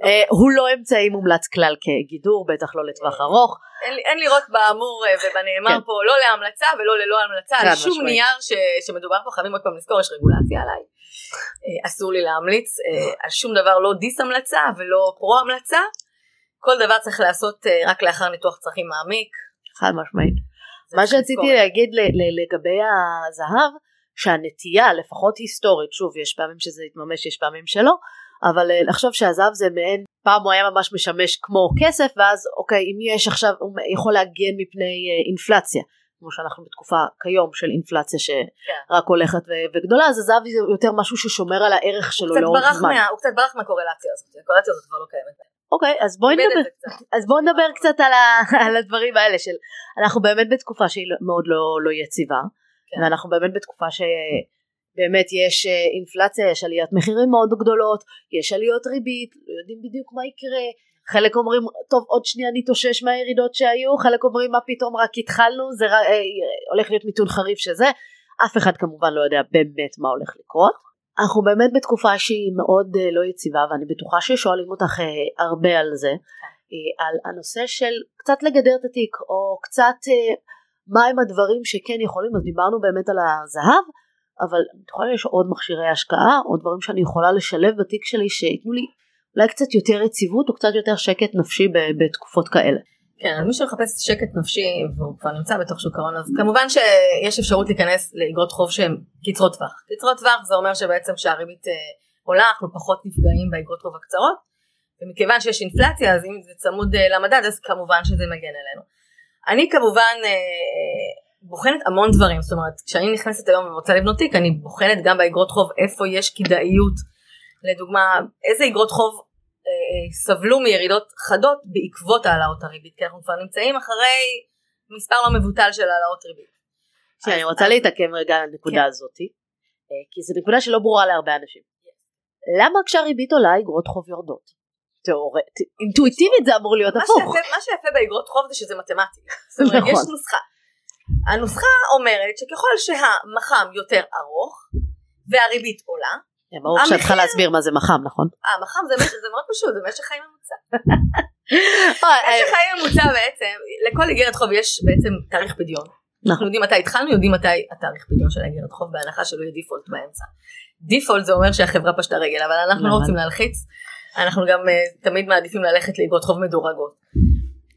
אה, הוא לא אמצעי מומלץ כלל כגידור בטח לא לטווח ארוך אין לראות באמור אה, ובנאמר כן. פה לא להמלצה ולא ללא המלצה על שום. נייר שמדובר פה חייבים עוד פעם לזכור יש רגולציה עליי. אה, אסור לי להמליץ אה, על שום דבר לא דיס המלצה ולא פרו המלצה. כל דבר צריך לעשות אה, רק לאחר ניתוח צרכים מעמיק. חד משמעית. מה שרציתי. להגיד לגבי הזהב שהנטייה לפחות היסטורית שוב יש פעמים שזה יתממש יש פעמים שלא אבל אה, לחשוב שהזהב זה מעין פעם הוא היה ממש משמש כמו כסף ואז אוקיי אם יש עכשיו הוא יכול להגן מפני אה, אינפלציה כמו שאנחנו בתקופה כיום של אינפלציה שרק הולכת ו- וגדולה אז הזהב זה יותר משהו ששומר על הערך שלו לאורך זמן. מה- הוא קצת ברח מהקורלציה הזאת, הקורלציה הזאת כבר לא קיימת. אוקיי אז בואי נדבר. אז בואו נדבר קצת על, ה, על הדברים האלה של אנחנו באמת בתקופה שהיא לא- מאוד לא, לא יציבה כן. ואנחנו באמת בתקופה שבאמת יש אה, אינפלציה יש עליית מחירים מאוד גדולות יש עליות ריבית לא יודעים בדיוק מה יקרה. חלק אומרים טוב עוד שנייה נתאושש מהירידות שהיו. חלק אומרים מה פתאום רק התחלנו זה ר- אה, הולך להיות מיתון חריף שזה. אף אחד כמובן לא יודע באמת מה הולך לקרות אנחנו באמת בתקופה שהיא מאוד אה, לא יציבה ואני בטוחה ששואלים אותך אה, הרבה על זה אה, על הנושא של קצת לגדר את התיק או קצת מהם הדברים שכן יכולים אז דיברנו באמת על הזהב אבל אני יכולה יש עוד מכשירי השקעה או דברים שאני יכולה לשלב בתיק שלי שייתנו לי אולי קצת יותר יציבות או קצת יותר שקט נפשי בתקופות כאלה. כן, מי שמחפש שקט נפשי והוא כבר נמצא בתוך שוק ההון אז כמובן שיש אפשרות להיכנס לאגרות חוב שהן קצרות טווח. קצרות טווח זה אומר שבעצם כשהריבית אה, עולה אנחנו פחות נפגעים באגרות חוב הקצרות ומכיוון שיש אינפלציה אז אם זה צמוד אה, למדד אז כמובן שזה מגן אלינו. אני כמובן אה, בוחנת המון דברים זאת אומרת כשאני נכנסת היום ורוצה לבנות תיק אני בוחנת גם באגרות חוב איפה יש כדאיות לדוגמה איזה אגרות חוב סבלו מירידות חדות בעקבות העלאות הריבית כי אנחנו כבר נמצאים אחרי מספר לא מבוטל של העלאות ריבית. שאני אז- רוצה להתעכב רגע על הנקודה כן. הזאתי אה, כי זו נקודה שלא ברורה להרבה אנשים. למה כשהריבית עולה אגרות חוב יורדות? תיאורטית, אינטואיטיבית זה אמור להיות הפוך. מה שיפה באגרות חוב זה שזה מתמטי. זאת אומרת נכון. יש נוסחה. הנוסחה אומרת שככל שהמח"מ יותר ארוך והריבית עולה, ברור שאת צריכה להסביר מה זה מח"מ נכון? אה מח"מ זה, מאוד פשוט זה משך חיים ממוצע. אה, משך חיים ממוצע בעצם לכל איגרת חוב יש בעצם תאריך פדיון. אנחנו נכון. יודעים מתי התחלנו יודעים מתי התאריך פדיון של האיגרת חוב בהנחה שלא יהיה דיפולט באמצע. דיפולט זה אומר שהחברה פשטה רגל אבל אנחנו לא נכון. רוצים להלחיץ. אנחנו גם אה, תמיד מעדיפים ללכת לאיגרות חוב מדורגות.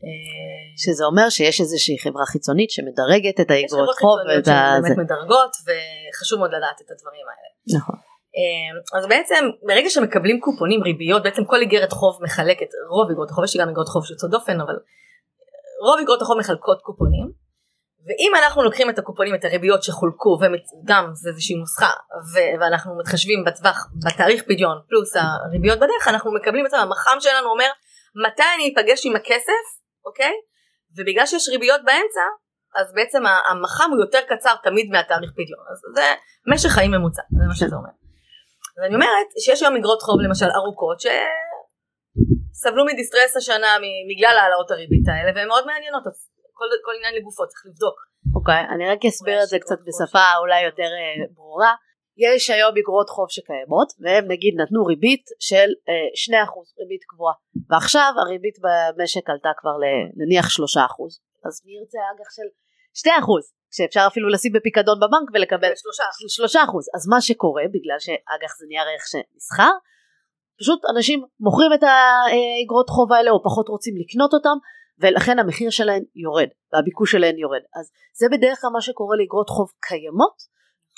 אה, שזה אומר שיש איזושהי חברה חיצונית שמדרגת את יש חברות חוב חיצוניות ואת ה... שהן זה. באמת מדרגות וחשוב מאוד לדעת את הדברים האלה. נכון. אה, אז בעצם ברגע שמקבלים קופונים ריביות בעצם כל איגרת חוב מחלקת רוב איגרות החוב יש גם איגרות חוב שיוצאות דופן אבל רוב איגרות החוב מחלקות קופונים ואם אנחנו לוקחים את הקופונים את הריביות שחולקו וגם זה איזושהי נוסחה ו- ואנחנו מתחשבים בטווח בתאריך פדיון פלוס הריביות בדרך אנחנו מקבלים את המח"מ שלנו אומר מתי אני אפגש עם הכסף? אוקיי? ובגלל שיש ריביות באמצע אז בעצם המח"מ הוא יותר קצר תמיד מהתאריך פדיון. אז זה משך חיים ממוצע זה מה שזה אומר. אז אני אומרת שיש היום אגרות חוב למשל ארוכות שסבלו מדיסטרס השנה בגלל העלאות הריבית האלה והן מאוד מעניינות. אז כל, כל עניין לגופו צריך לבדוק. אוקיי, אני רק אסביר את זה קצת בשפה אולי יותר אה, ברורה. יש היום אגרות חוב שקיימות והם נגיד נתנו ריבית של אה, 2% ריבית קבועה. ועכשיו הריבית במשק עלתה כבר ל- נניח 3% אז מי ירצה אג"ח של 2% כשאפשר אפילו לשים בפיקדון בבנק ולקבל שלושה. שלושה אחוז. אז מה שקורה בגלל שאג"ח זה נייר ערך שנסחר פשוט אנשים מוכרים את האגרות חוב האלה או פחות רוצים לקנות אותם ולכן המחיר שלהן יורד והביקוש שלהן יורד. אז זה בדרך כלל מה שקורה לאגרות חוב קיימות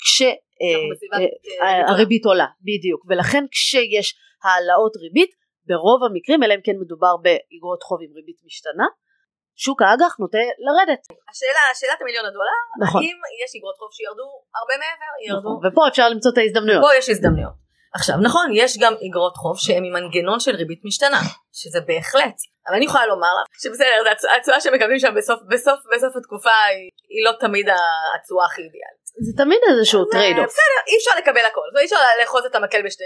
כשהריבית עולה בדיוק. ולכן כשיש העלאות ריבית ברוב המקרים אלא אם כן מדובר באגרות חוב עם ריבית משתנה שוק האג"ח נוטה לרדת. השאלה, שאלת המיליון הדולר, נכון. האם יש אגרות חוב שירדו הרבה מעבר? ירדו. נכון. ופה אפשר למצוא את ההזדמנויות. פה יש הזדמנויות. עכשיו נכון יש גם אגרות חוב שהן עם מנגנון של ריבית משתנה שזה בהחלט אבל אני יכולה לומר לך שבסדר התשואה שמקבלים שם בסוף בסוף בסוף התקופה היא, היא לא תמיד התשואה הכי אידיאלית. זה תמיד איזשהו trade off. בסדר אי אפשר לקבל הכל אי אפשר לאחוז את המקל בשתי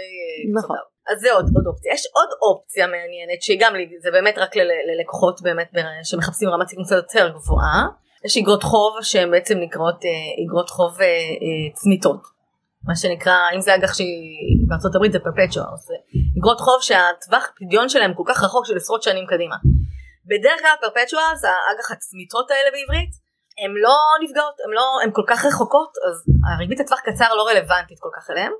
נכון. קצותיו. אז זה עוד, עוד אופציה יש עוד אופציה מעניינת שהיא גם זה באמת רק ללקוחות באמת שמחפשים רמת סיכון קצת יותר גבוהה יש אגרות חוב שהן בעצם נקראות אה, אגרות חוב אה, אה, צמיתות. מה שנקרא אם זה אג"ח שהיא בארצות הברית זה perpetual זה אגרות חוב שהטווח פדיון שלהם כל כך רחוק של עשרות שנים קדימה. בדרך כלל perpetual זה האג"ח הצמיתות האלה בעברית הן לא נפגעות הן לא הן כל כך רחוקות אז הריבית לטווח קצר לא רלוונטית כל כך אליהם.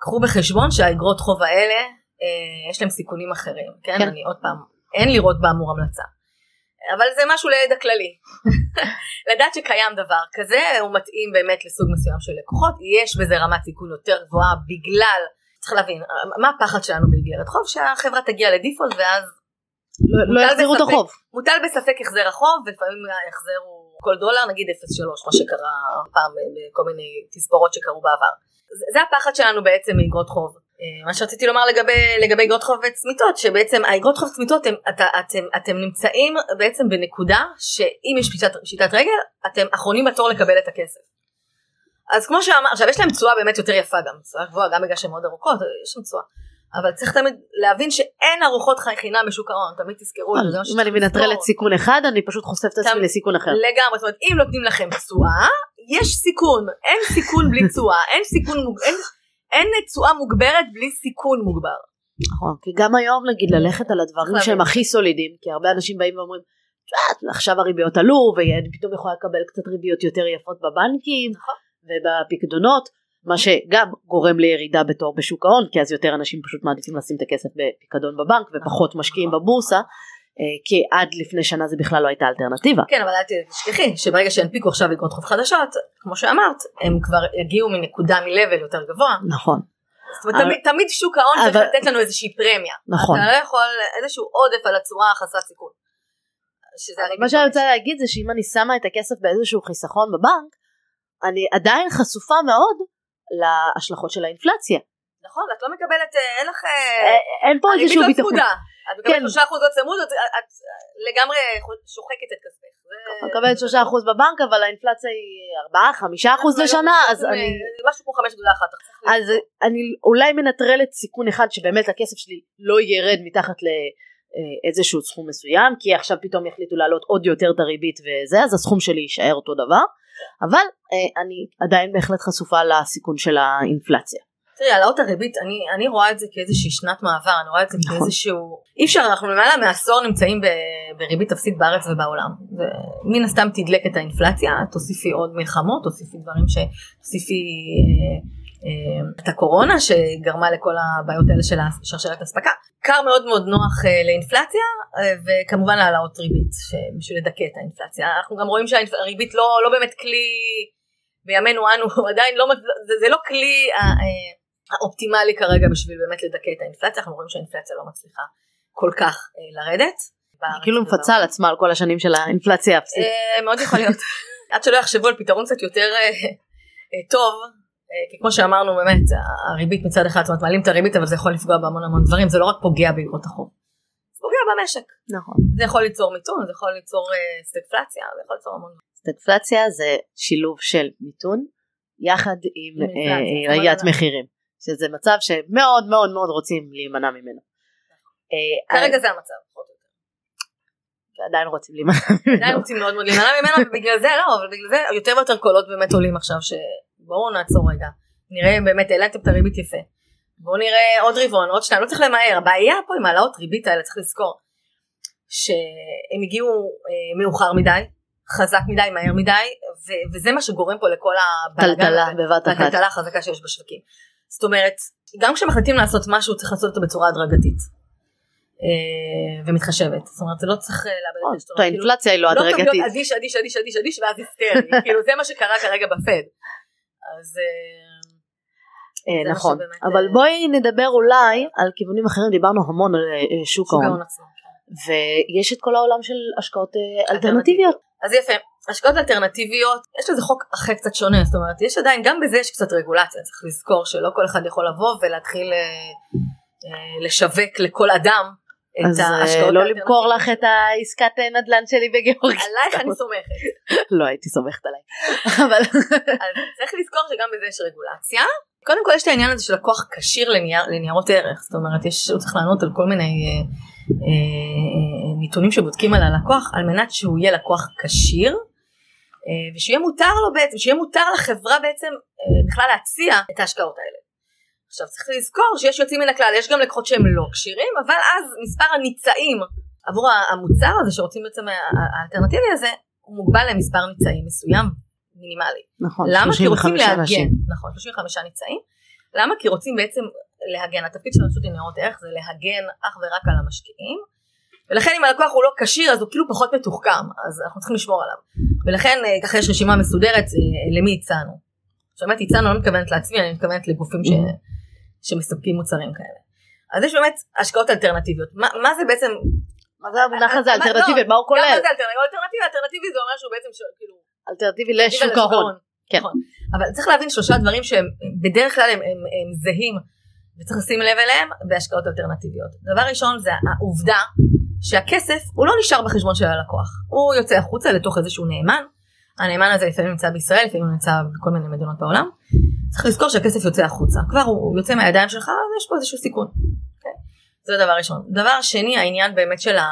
קחו בחשבון שהאגרות חוב האלה אה, יש להם סיכונים אחרים כן? כן. אני עוד פעם אין לראות באמור המלצה. אבל זה משהו לידע כללי. לדעת שקיים דבר כזה הוא מתאים באמת לסוג מסוים של לקוחות יש בזה רמת סיכון יותר גבוהה בגלל צריך להבין מה הפחד שלנו באיגרת חוב שהחברה תגיע לדיפולט ואז לא- לא יחזירו את. החוב. מוטל בספק החזר החוב ולפעמים ההחזר הוא כל דולר נגיד 0.3 מה שקרה פעם בכל מיני תספורות שקרו בעבר. זה, הפחד שלנו בעצם מאגרות חוב. אה, מה שרציתי לומר לגבי אגרות חוב צמיתות שבעצם האגרות חוב צמיתות הם, אתה, אתם, אתם נמצאים בעצם בנקודה שאם יש פשיטת, פשיטת רגל אתם אחרונים בתור לקבל את הכסף. אז כמו שאמר עכשיו יש להם תשואה באמת יותר יפה גם תשואה גבוהה גם בגלל שהן מאוד ארוכות יש שם תשואה. אבל צריך תמיד להבין שאין ארוחות חי חינם בשוק ההון תמיד תזכרו את זה, זה מה אם אני מנטרלת. סיכון אחד אני פשוט חושפת את עצמי לסיכון אחר. לגמרי, זאת אומרת אם נותנים לכם תשואה, יש סיכון, אין סיכון בלי תשואה, אין סיכון, מוג- אין, תשואה מוגברת בלי סיכון מוגבר. נכון, כי גם היום נגיד ללכת על הדברים שהם. הכי סולידיים, כי הרבה אנשים באים ואומרים, "תשמע, עכשיו הריביות עלו ואני פתאום יכולה לקבל קצת ריביות יותר יפות בבנקים נכון. ובפקדונות, מה שגם גורם לירידה בתור בשוק ההון, כי אז יותר אנשים פשוט מעדיפים לשים את הכסף בפיקדון בבנק ופחות משקיעים נכון. בבורסה, אה, כי עד לפני שנה זה בכלל לא הייתה אלטרנטיבה. כן, אבל אל תשכחי שברגע שינפיקו עכשיו אגרות חוב חדשות, כמו שאמרת, הם כבר יגיעו מנקודה מ-level יותר גבוה. נכון, זאת אומרת, אבל- תמיד, תמיד שוק ההון צריך אבל- לתת לנו איזושהי פרמיה. נכון. אתה לא יכול איזשהו עודף על התשואה החסרת סיכון. מה שאני. רוצה להגיד זה שאם אני שמה את הכסף באיזשהו חיסכון בבנק, אני עדיין חשופה מאוד להשלכות של האינפלציה. נכון, את לא מקבלת, אה, אין לך... אה, אין פה הריבית איזשהו לא ביטחון. צמודה. את כן. מקבלת 3% לא צמוד, את את לגמרי שוחקת את כספך. מקבלת 3% בבנק אבל האינפלציה היא 4-5% לשנה אז אני אה, משהו כמו 5.1. אז אני אולי מנטרלת סיכון אחד שבאמת הכסף שלי לא ירד מתחת לאיזשהו סכום מסוים כי עכשיו פתאום יחליטו להעלות עוד יותר את הריבית וזה אז הסכום שלי יישאר אותו דבר אבל אה, אני עדיין בהחלט חשופה לסיכון של האינפלציה. תראי, העלאות הריבית, אני, אני רואה את זה כאיזושהי שנת מעבר, אני רואה את זה נכון. כאיזשהו... אי אפשר, אנחנו למעלה מעשור נמצאים ב, בריבית אפסית בארץ ובעולם. ומן הסתם תדלק את האינפלציה, תוסיפי עוד מלחמות, תוסיפי דברים ש... תוסיפי אה, אה, את הקורונה שגרמה לכל הבעיות האלה של שרשרת אספקה. קר מאוד מאוד נוח אה, לאינפלציה, אה, וכמובן העלאות ריבית, בשביל לדכא את האינפלציה. אנחנו גם רואים שהריבית לא, לא באמת כלי... בימינו אנו עדיין לא, זה, זה לא כלי אה, האופטימלי כרגע בשביל באמת לדכא את האינפלציה, אנחנו רואים שהאינפלציה לא מצליחה כל כך לרדת. היא כאילו מפצה על עצמה על כל השנים של האינפלציה האפסית. מאוד יכול להיות. עד שלא יחשבו על פתרון קצת יותר טוב, כי כמו שאמרנו באמת, הריבית מצד אחד, זאת אומרת מעלים את הריבית אבל זה יכול לפגוע בהמון המון דברים, זה לא רק פוגע באגרות החוב. זה פוגע במשק. נכון. זה יכול ליצור מיתון, זה יכול ליצור אה, סטגפלציה, זה יכול ליצור המון דברים. סטגפלציה זה שילוב של מיתון יחד עם אה, עליית אומרת- מחירים שזה מצב שמאוד מאוד מאוד רוצים להימנע ממנו. אה, כרגע זה המצב. ועדיין רוצים להימנע עדיין ממנו. רוצים מאוד מאוד להימנע ממנו ובגלל זה לא אבל בגלל זה יותר ויותר קולות באמת עולים עכשיו שבואו נעצור רגע נראה אם באמת העליתם את הריבית יפה בואו נראה עוד רבעון עוד שניים לא צריך למהר הבעיה פה עם העלאות ריבית האלה צריך לזכור שהם הגיעו אה, מאוחר מדי חזק מדי מהר מדי ו- וזה מה שגורם פה לכל הבלגן טלטלה הזה, בבת אחת. והטלטלה החזקה שיש בשווקים. זאת אומרת גם כשמחליטים לעשות משהו צריך לעשות אותו בצורה הדרגתית אה, ומתחשבת זאת אומרת זה לא צריך אה, לאבד את העשתונות. כאילו, האינפלציה היא לא לא טוב הדרגתית. להיות אדיש אדיש אדיש אדיש אדיש ואז היסטרי כאילו זה מה שקרה כרגע בפד. אז אה, אה, נכון, אבל אה, בואי נדבר אולי על כיוונים אחרים, דיברנו המון על שוק ההון, עצמו. ויש את כל העולם של השקעות אלטרנטיביות. אז יפה, השקעות אלטרנטיביות, יש לזה חוק אחר קצת שונה, זאת אומרת, יש עדיין, גם בזה יש קצת רגולציה, צריך לזכור שלא כל אחד יכול לבוא ולהתחיל לשווק לכל אדם את אז אה, ההשקעות לא. למכור לך את העסקת נדל"ן שלי בגיאורגיה. עלייך אני סומכת. לא הייתי סומכת עליי. אבל צריך לזכור שגם בזה יש רגולציה. קודם כל יש את העניין הזה של לקוח כשיר לנייר, לניירות ערך, זאת אומרת, יש, הוא צריך לענות על כל מיני אה, אה, נתונים שבודקים על הלקוח על מנת שהוא יהיה לקוח כשיר. אה, ושיהיה מותר לו בעצם, שיהיה מותר לחברה בעצם אה, בכלל להציע את ההשקעות האלה. עכשיו צריך לזכור שיש יוצאים מן הכלל, יש גם לקוחות שהם לא כשירים, אבל אז מספר הניצאים עבור המוצר הזה שרוצים בעצם האלטרנטיבי הזה, הוא מוגבל למספר ניצאים מסוים מינימלי. נכון, למה? כי רוצים 35 להגן. נכון, 35 ניצאים. למה? כי רוצים בעצם להגן, התפקיד של רשות לניירות ערך זה להגן אך ורק על המשקיעים, ולכן אם הלקוח הוא לא כשיר אז הוא כאילו פחות מתוחכם, אז אנחנו צריכים לשמור עליו. ולכן אה, ככה יש רשימה מסודרת אה, למי הצענו. עכשיו באמת הצענו, אני לא מתכוונת לעצמי, אני מתכוונת לגופים ש... שמספקים מוצרים כאלה. אז יש באמת השקעות אלטרנטיביות. מה, מה זה בעצם... מה זה המונח הזה אלטרנטיביות? מה הוא גם כולל? מה זה אלטרנטיבי? אלטרנטיבי, אלטרנטיבי זה אומר שהוא בעצם כאילו... אלטרנטיבי לשוק ההון. כן. נכון. אבל צריך להבין שלושה דברים שהם בדרך כלל הם, הם, הם זהים וצריך לשים לב אליהם בהשקעות אלטרנטיביות. דבר ראשון זה העובדה שהכסף הוא לא נשאר בחשבון של הלקוח, הוא יוצא החוצה לתוך איזשהו נאמן, הנאמן הזה לפעמים נמצא בישראל, לפעמים נמצא בכל מיני מדינות בעולם, צריך לזכור שהכסף יוצא החוצה, כבר הוא, יוצא מהידיים שלך, אז יש פה איזשהו סיכון. Okay? זה דבר ראשון. דבר שני העניין באמת של, ה,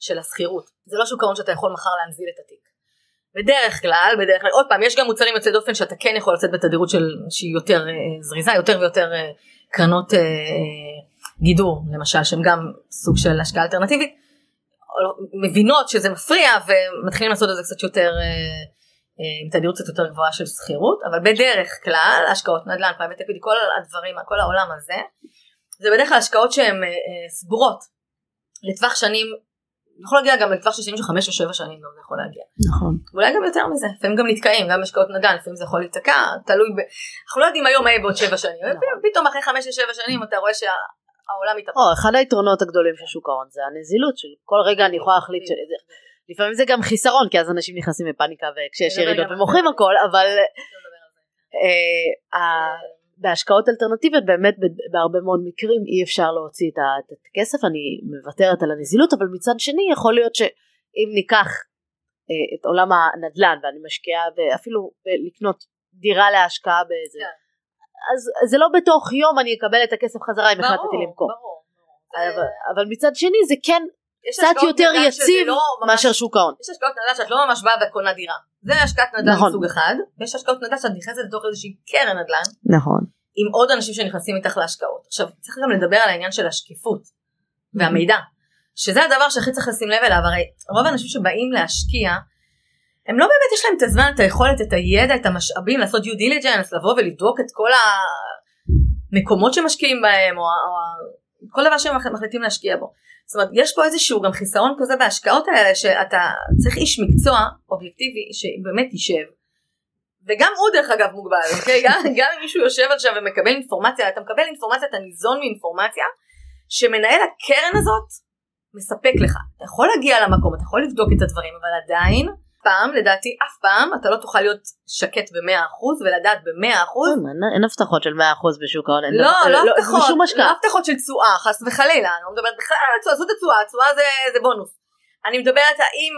של השכירות, זה לא שוק ההון שאתה יכול מחר להנזיל את התיק. בדרך כלל, בדרך כלל, עוד פעם, יש גם מוצרים יוצאי דופן שאתה כן יכול לצאת בתדירות של, שהיא יותר אה, זריזה, יותר ויותר אה, קרנות אה, גידור, למשל, שהן גם סוג של השקעה אלטרנטיבית, מבינות שזה מפריע ומתחילים לעשות את זה קצת יותר, אה, עם תדירות קצת יותר גבוהה של סחירות, אבל בדרך כלל, השקעות נדל"ן, private equity, כל הדברים, כל העולם הזה, זה בדרך כלל השקעות שהן אה, אה, סגורות לטווח שנים, יכול להגיע גם לטווח של שנים של חמש או שבע שנים, גם זה יכול להגיע. נכון. ואולי גם יותר מזה, לפעמים גם נתקעים, גם השקעות נדל"ן, לפעמים זה יכול להיתקע, תלוי ב... אנחנו לא יודעים היום מה יהיה בעוד שבע שנים, נכון. פתאום אחרי חמש או שבע שנים אתה רואה שהעולם מתהפך. או, אחד היתרונות הגדולים של שוק ההון זה הנזילות של כל רגע אני יכולה להחליט ש... לפעמים זה גם חיסרון כי אז אנשים נכנסים לפאניקה וכשיש ירידות ומוכרים. הכל אבל זה. אה, בהשקעות אלטרנטיביות באמת בהרבה מאוד מקרים אי אפשר להוציא את הכסף אני מוותרת על הנזילות אבל מצד שני יכול להיות שאם ניקח אה, את עולם הנדל"ן ואני משקיעה אפילו לקנות דירה להשקעה באיזה כן. אז זה לא בתוך יום אני אקבל את הכסף חזרה אם החלטתי למכור ברור, ברור. אבל, אבל מצד שני זה כן קצת יותר נדל"ן שזה יציב לא ממש- מאשר שוק ההון. יש השקעות נדל"ן שאת לא ממש באה וקונה דירה. זה השקעת נדל"ן נכון. מסוג אחד, ויש השקעות נדל"ן שאת נכנסת לתוך איזושהי קרן נדל"ן, נכון. עם עוד אנשים שנכנסים איתך להשקעות. עכשיו צריך גם לדבר על העניין של השקיפות והמידע, שזה הדבר שהכי צריך לשים לב אליו, הרי רוב האנשים שבאים להשקיע, הם לא באמת יש להם את הזמן, את היכולת, את הידע, את המשאבים לעשות due diligence, לבוא ולבדוק את כל המקומות שמשקיעים בהם, או, או כל דבר שהם מח- מחליטים להשקיע בו. זאת אומרת, יש פה איזשהו גם חיסרון כזה בהשקעות האלה, שאתה צריך איש מקצוע אובייקטיבי שבאמת יישב. וגם הוא דרך אגב מוגבל, אוקיי? גם, גם אם מישהו יושב עכשיו ומקבל אינפורמציה, אתה מקבל אינפורמציה, אתה ניזון מאינפורמציה, שמנהל הקרן הזאת מספק לך. אתה יכול להגיע למקום, אתה יכול לבדוק את הדברים, אבל עדיין, פעם, לדעתי, אף פעם, אתה לא תוכל להיות שקט ב-100% ולדעת ב-100%. אין- אין הבטחות של 100% בשוק ההון. לא, לא זה הבטחות, לא. הבטחות של תשואה, חס וחלילה, אני לא מדברת בכלל על התשואה, זאת התשואה, התשואה זה, זה בונוס. אני מדברת האם,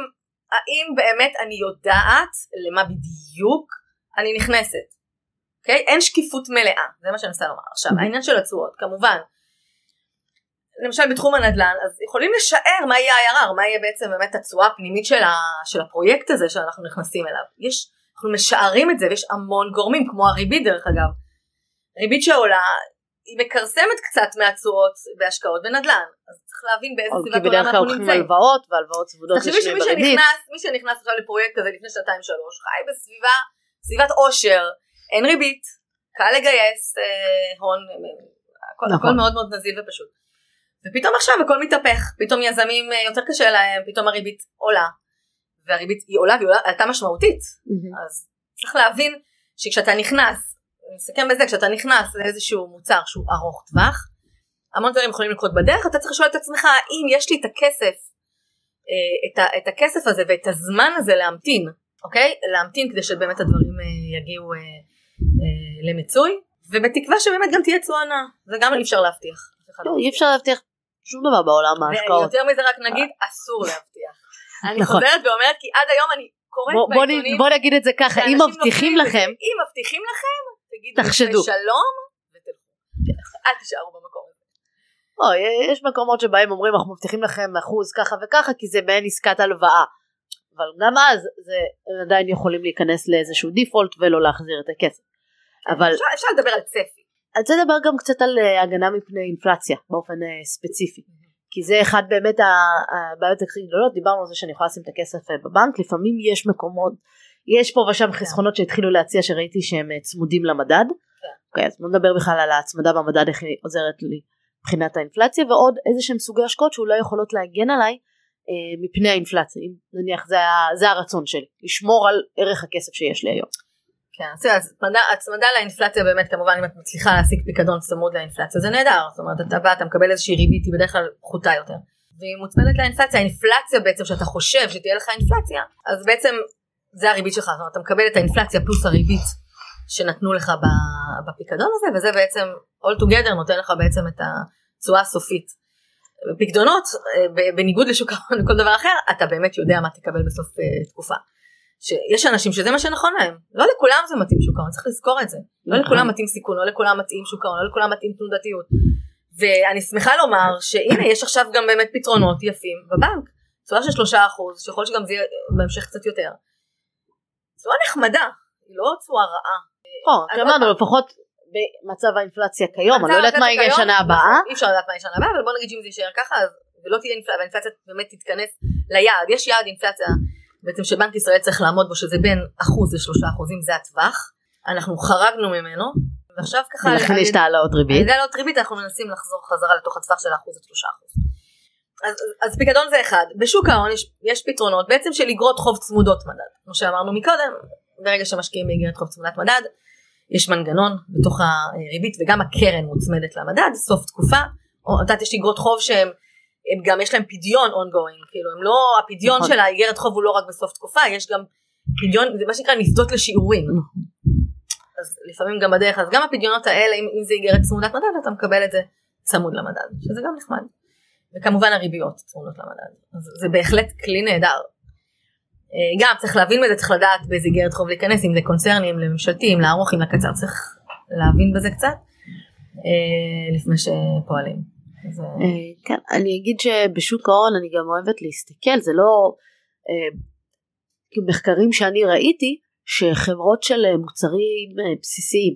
האם באמת אני יודעת למה בדיוק אני נכנסת. אוקיי? אין שקיפות מלאה, זה מה שאני מנסה לומר. עכשיו, העניין של התשואות, כמובן, למשל בתחום הנדל"ן, אז יכולים לשער מה יהיה ה-IRR, מה יהיה בעצם באמת התשואה הפנימית של, ה, של הפרויקט הזה שאנחנו נכנסים אליו. יש, אנחנו משערים את זה ויש המון גורמים, כמו הריבית דרך אגב. ריבית שעולה, היא מכרסמת קצת מהתשואות בהשקעות בנדל"ן אז צריך להבין באיזה סביבת עולם אנחנו נמצאים. לוקחים הלוואות והלוואות צמודות תחשבי שמי שנכנס מי שנכנס עכשיו לפרויקט כזה לפני שנתיים שלוש חי בסביבה סביבת עושר אין ריבית קל לגייס אה, הון אה, הכל, נכון. הכל מאוד מאוד נזיל ופשוט. ופתאום עכשיו הכל מתהפך. פתאום יזמים אה, יותר קשה להם פתאום הריבית עולה. והריבית היא עולה והיא עולה, עלתה משמעותית. אז צריך להבין שכשאתה נכנס, אני אסכם בזה, כשאתה נכנס לאיזשהו מוצר שהוא ארוך טווח, המון דברים יכולים לקרות בדרך, אתה צריך לשאול את עצמך האם יש לי את הכסף, אה, את, ה, את הכסף הזה ואת הזמן הזה להמתין, אוקיי? להמתין כדי שבאמת הדברים אה, יגיעו אה, אה, למיצוי, ובתקווה שבאמת גם תהיה תשואה נאה, זה גם אי אפשר להבטיח. לא לא, אי אפשר להבטיח שום דבר בעולם ההשקעות. ויותר מזה רק נגיד, אסור להבטיח. אני נכון. חוזרת ואומרת כי עד היום אני קוראת בעיתונים בוא נגיד את זה ככה, אם מבטיחים. לכם, אם מבטיחים לכם, תגידו תחשדו. שלום. אל תישארו במקום הזה. או, יש מקומות שבהם אומרים אנחנו מבטיחים לכם אחוז ככה וככה כי זה מעין עסקת הלוואה. אבל גם אז זה הם עדיין יכולים להיכנס לאיזשהו דיפולט ולא להחזיר את הכסף. אבל אפשר, אפשר לדבר על צפי. אני רוצה לדבר גם קצת על אה, הגנה מפני אינפלציה באופן אה, ספציפי. כי זה אחד באמת הבעיות הכי גדולות, דיברנו על זה שאני יכולה לשים את הכסף אה, בבנק, לפעמים יש מקומות, יש פה ושם חסכונות שהתחילו להציע שראיתי שהם צמודים למדד. אוקיי, אז בוא נדבר בכלל על ההצמדה במדד, איך היא עוזרת לי מבחינת האינפלציה, ועוד איזה שהם סוגי השקעות שאולי יכולות להגן עליי מפני האינפלציה, אם נניח זה, ה- זה הרצון שלי, לשמור על ערך הכסף שיש לי היום. כן, אז הצמדה, לאינפלציה באמת כמובן אם את מצליחה להשיג פיקדון צמוד לאינפלציה זה נהדר, זאת אומרת אתה בא אתה מקבל איזושהי ריבית היא בדרך כלל פחותה יותר. והיא מוצמדת לאינפלציה, האינפלציה בעצם שאתה חושב שתהיה לך אינפלציה, אז בעצם זה הריבית שלך, זאת אומרת אתה מקבל את האינפלציה פלוס הריבית שנתנו לך בפיקדון הזה וזה בעצם all together נותן לך בעצם את התשואה הסופית. פיקדונות אה, בניגוד לשוק ההון וכל דבר אחר אתה באמת יודע מה תקבל בסוף אה, תקופה. שיש אנשים שזה מה שנכון להם. לא לכולם זה מתאים שוק ההון צריך לזכור את זה. לא נכון. לכולם מתאים סיכון לא לכולם מתאים שוק ההון לא לכולם מתאים תנודתיות. ואני שמחה לומר שהנה יש עכשיו גם באמת פתרונות יפים בבנק. תשואה של שלושה אחוז שיכול שגם זה יהיה בהמשך קצת יותר. תשואה נחמדה היא לא תשואה רעה. אז אמרנו לפחות במצב האינפלציה כיום, אני לא יודעת מה יהיה שנה הבאה. נכון, אי אפשר לדעת מה יהיה שנה הבאה אבל בוא נגיד שאם זה יישאר ככה אז ולא תהיה אינפלציה והאינפלציה באמת תתכנס ליעד. יש יעד אינפלציה בעצם שבנק ישראל צריך לעמוד בו שזה בין אחוז לשלושה אחוזים זה הטווח אנחנו חרגנו ממנו ועכשיו ככה ולכן יש את העלאות על ריבית. ידי העלאות ריבית אנחנו מנסים לחזור חזרה לתוך הטווח של האחוז עד שלושה אחוז. אז, אז פיקדון זה אחד בשוק ההון יש, יש פתרונות בעצם של אגרות חוב צמודות מדד כמו שאמרנו מקודם ברגע שמשקיעים באגרת חוב צמודת מדד יש מנגנון בתוך הריבית וגם הקרן מוצמדת למדד סוף תקופה או את יודעת יש אגרות חוב שהם הם גם יש להם פדיון ongoing כאילו הם לא הפדיון נכון. של האגרת חוב הוא לא רק בסוף תקופה יש גם פדיון זה מה שנקרא נפדות לשיעורים נכון. אז לפעמים גם בדרך אז גם הפדיונות האלה אם, אם זה איגרת צמודת מדד אתה מקבל את זה צמוד למדד שזה גם נחמד וכמובן הריביות צמודות למדד אז זה בהחלט כלי נהדר. אה, גם צריך להבין בזה צריך לדעת באיזה איגרת חוב להיכנס אם זה קונצרנים לממשלתיים לארוכים לקצר צריך להבין בזה קצת אה, לפני שפועלים. אז, אה, כן, אני אגיד שבשוק ההון אני גם אוהבת להסתכל, זה לא אה, מחקרים שאני ראיתי, שחברות של אה, מוצרים בסיסיים,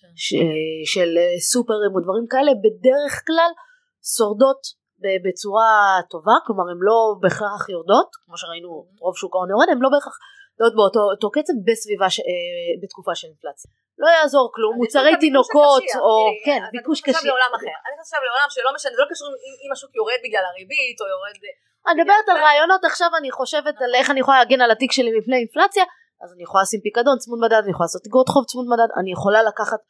כן. ש- של סופרים או דברים כאלה, בדרך כלל שורדות בצורה טובה, כלומר הן לא בהכרח יורדות, כמו שראינו רוב שוק ההון יורד, הן לא בהכרח יורדות באותו אותו קצב בסביבה, ש, בתקופה של אינפלציה. לא יעזור כלום, מוצרי תינוקות, או תראי, כן, ביקוש אני קשיח. עכשיו לעולם אחר, אני עכשיו לעולם שלא משנה, זה לא קשור אם- אם השוק יורד בגלל הריבית או יורד, אני מדברת על רעיונות עכשיו אני חושבת על איך אני יכולה להגן על התיק שלי מפני אינפלציה אז אני יכולה לשים פיקדון צמוד מדד אני יכולה לעשות אגרות חוב צמוד מדד אני יכולה לקחת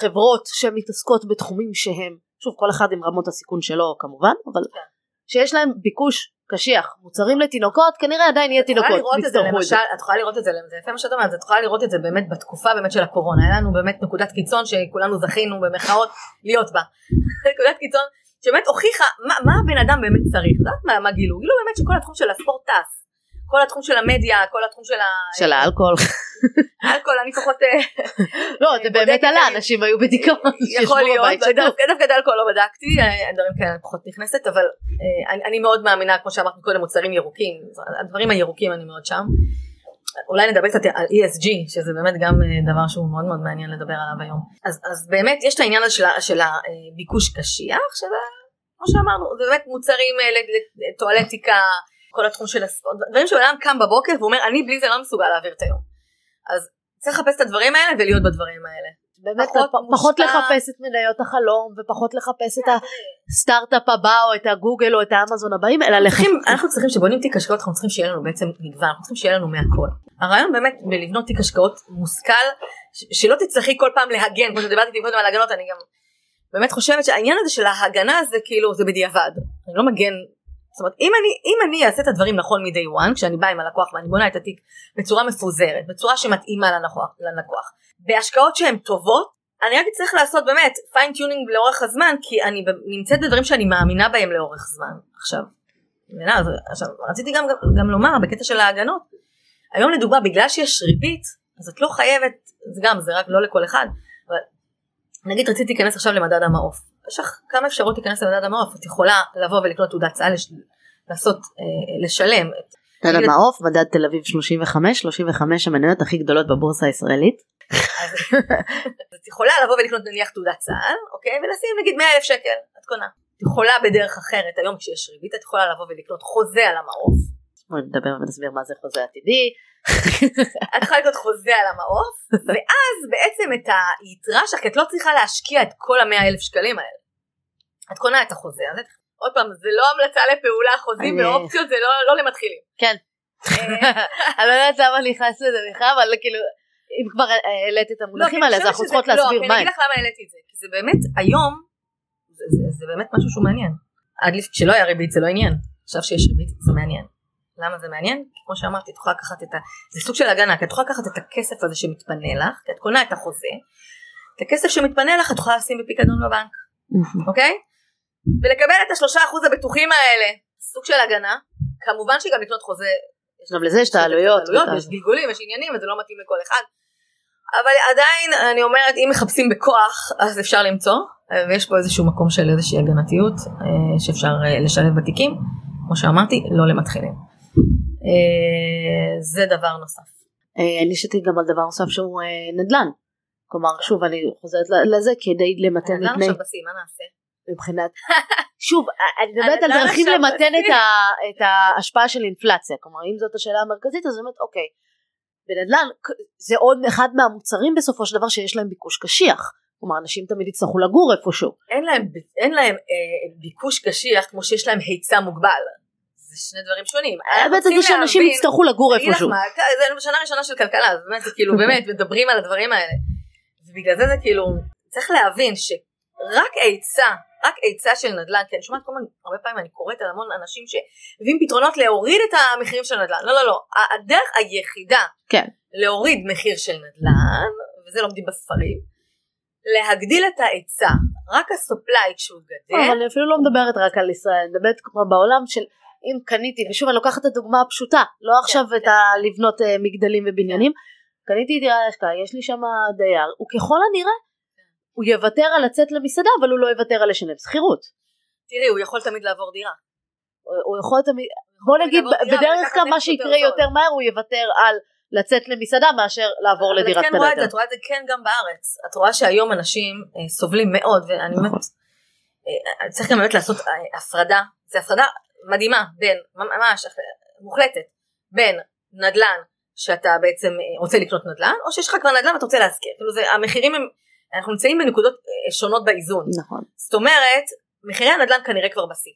חברות שמתעסקות בתחומים שהם שוב כל אחד עם רמות הסיכון שלו כמובן אבל כן. שיש להם ביקוש קשיח מוצרים לתינוקות כנראה עדיין יהיה תינוקות יצטרכו את זה. את יכולה לראות את זה, זה יפה מה שאת אומרת, את יכולה לראות את זה באמת בתקופה באמת של הקורונה, היה לנו באמת נקודת קיצון שכולנו זכינו במחאות להיות בה, נקודת קיצון שבאמת הוכיחה מה, מה הבן אדם באמת צריך, את יודעת מה, מה גילו? גילו באמת שכל התחום של הספורט טס, כל התחום של המדיה, כל התחום של של האלכוהול האלכוהול, אני פחות, אה, לא זה באמת עלה אנשים היו בדיכאון יכול להיות. דווקא את האלכוהול לא בדקתי, אה, דברים כאלה אני פחות נכנסת, אבל אה, אני, מאוד מאמינה, כמו שאמרת קודם, מוצרים ירוקים, הדברים הירוקים אני מאוד שם. אולי נדבר קצת על ESG שזה באמת גם אה, דבר שהוא מאוד מאוד מעניין לדבר עליו היום אז, אז באמת יש את העניין הזה של, של הביקוש קשיח שזה כמו שאמרנו זה באמת מוצרים אה, לטואלטיקה כל התחום של הספורט דברים שאדם קם בבוקר ואומר אני בלי זה לא מסוגל להעביר את היום. אז צריך לחפש את הדברים האלה ולהיות בדברים האלה. באמת פחות, פחות לחפש את מניות החלום ופחות לחפש את הסטארט-אפ הבא או את הגוגל או את האמזון הבאים אלא צריכים, אנחנו צריכים שבונים תיק השקעות אנחנו צריכים שיהיה לנו בעצם מגוון אנחנו צריכים שיהיה לנו מהכל. הרעיון באמת בלבנות תיק השקעות מושכל שלא תצטרכי כל פעם להגן כמו שדיברתי איתי קודם על הגנות אני גם באמת חושבת שהעניין הזה של ההגנה זה כאילו זה בדיעבד. אני לא מגן זאת אומרת אם אני אם אני אעשה את הדברים נכון מ- day one כשאני באה עם הלקוח ואני בונה את התיק בצורה מפוזרת בצורה שמתאימה ללקוח, ללקוח בהשקעות שהן טובות אני רק צריך לעשות באמת fine tuning לאורך הזמן כי אני נמצאת בדברים שאני מאמינה בהם לאורך זמן עכשיו. עכשיו רציתי גם, גם, גם לומר בקטע של ההגנות היום לדוגמה בגלל שיש ריבית אז את לא חייבת זה גם זה רק לא לכל אחד אבל נגיד רציתי להיכנס עכשיו למדד המעוף יש לך כמה אפשרות להיכנס למדד המעוף את יכולה לבוא ולקנות תעודת סל לעשות אה, לשלם מדד המעוף מדד תל אביב 35 35 המניות הכי גדולות בבורסה הישראלית אז את יכולה לבוא ולקנות נניח תעודת צה"ל, אוקיי? ולשים נגיד 100 אלף שקל, את קונה. את יכולה בדרך אחרת, היום כשיש ריבית, את יכולה לבוא ולקנות חוזה על המעוף. בואי נדבר ונסביר מה זה חוזה עתידי. את יכולה לקנות חוזה על המעוף, ואז בעצם את היתרה שלך, כי את לא צריכה להשקיע את כל המאה אלף שקלים האלה. את קונה את החוזה הזה. עוד פעם, זה לא המלצה לפעולה, חוזים ואופציות זה לא, לא למתחילים. כן. אה, אני לא יודעת למה נכנס לזה בכלל, אבל כאילו אם כבר העלית את המונחים לא, האלה אז אנחנו צריכות להסביר מה. לא, אני אגיד לך למה העליתי את זה, כי זה באמת היום, זה באמת משהו שהוא מעניין. עד כשלא היה ריבית זה לא עניין, עכשיו שיש ריבית זה מעניין. למה זה מעניין? כמו שאמרתי, את יכולה לקחת את ה... זה סוג של הגנה, כי את יכולה לקחת את הכסף הזה שמתפנה לך, כי את קונה את החוזה, את הכסף שמתפנה לך את יכולה לשים בפיקדון בבנק, אוקיי? ולקבל את השלושה אחוז הבטוחים האלה, סוג של הגנה, כמובן שגם לקנות חוזה גם לזה יש את העלויות. יש גלגולים, יש עניינים, וזה לא מתאים לכל אחד. אבל עדיין אני אומרת אם מחפשים בכוח אז אפשר למצוא ויש פה איזשהו מקום של איזושהי הגנתיות אה, שאפשר אה, לשלב בתיקים כמו שאמרתי לא למתחילים. אה, זה דבר נוסף. אני שתית גם על דבר נוסף שהוא נדל"ן. כלומר שוב אני חוזרת לזה כדי למתן מפני. נדל"ן עכשיו בשיא מה נעשה? מבחינת שוב אני מדברת על דרכים למתן את ההשפעה של אינפלציה כלומר אם זאת השאלה המרכזית אז באמת אוקיי בנדל"ן זה עוד אחד מהמוצרים בסופו של דבר שיש להם ביקוש קשיח כלומר אנשים תמיד יצטרכו לגור איפשהו אין להם, אין להם אה, ביקוש קשיח כמו שיש להם היצע מוגבל זה שני דברים שונים. האמת זה שאנשים יצטרכו לגור איפשהו. זה שנה ראשונה של כלכלה, באמת זה כאילו באמת מדברים על הדברים האלה. ובגלל זה זה כאילו צריך להבין שרק היצע רק היצע של נדל"ן, כי אני שומעת כל הזמן, הרבה פעמים אני קוראת על המון אנשים שמביאים פתרונות להוריד את המחירים של נדל"ן, לא לא לא, הדרך היחידה כן. להוריד מחיר של נדל"ן, וזה לומדים בספרים, להגדיל את ההיצע, רק הסופליי כשהוא גדל. אבל אני אפילו לא מדברת רק על ישראל, אני מדברת כמו בעולם של אם קניתי, ושוב אני לוקחת את הדוגמה הפשוטה, לא כן, עכשיו כן, את ה... לבנות uh, מגדלים ובניינים, קניתי דירה להשקעה, יש לי שם דייר, וככל הנראה הוא יוותר על לצאת למסעדה אבל הוא לא יוותר על לשלם שכירות. תראי הוא יכול תמיד לעבור דירה. הוא יכול תמיד, בוא נגיד בדרך כלל מה שיקרה יותר מהר הוא יוותר על לצאת למסעדה מאשר לעבור לדירת קטנה יותר. את רואה את זה כן גם בארץ, את רואה שהיום אנשים אה, סובלים מאוד ואני באמת, נכון. אה, צריך גם באמת לעשות אה, הפרדה, זה הפרדה מדהימה בין, ממש מוחלטת, בין נדל"ן שאתה בעצם רוצה לקנות נדל"ן או שיש לך כבר נדל"ן ואתה רוצה להשכיר, כאילו זה המחירים הם אנחנו נמצאים בנקודות אה, שונות באיזון. נכון. זאת אומרת, מחירי הנדל"ן כנראה כבר בשיא.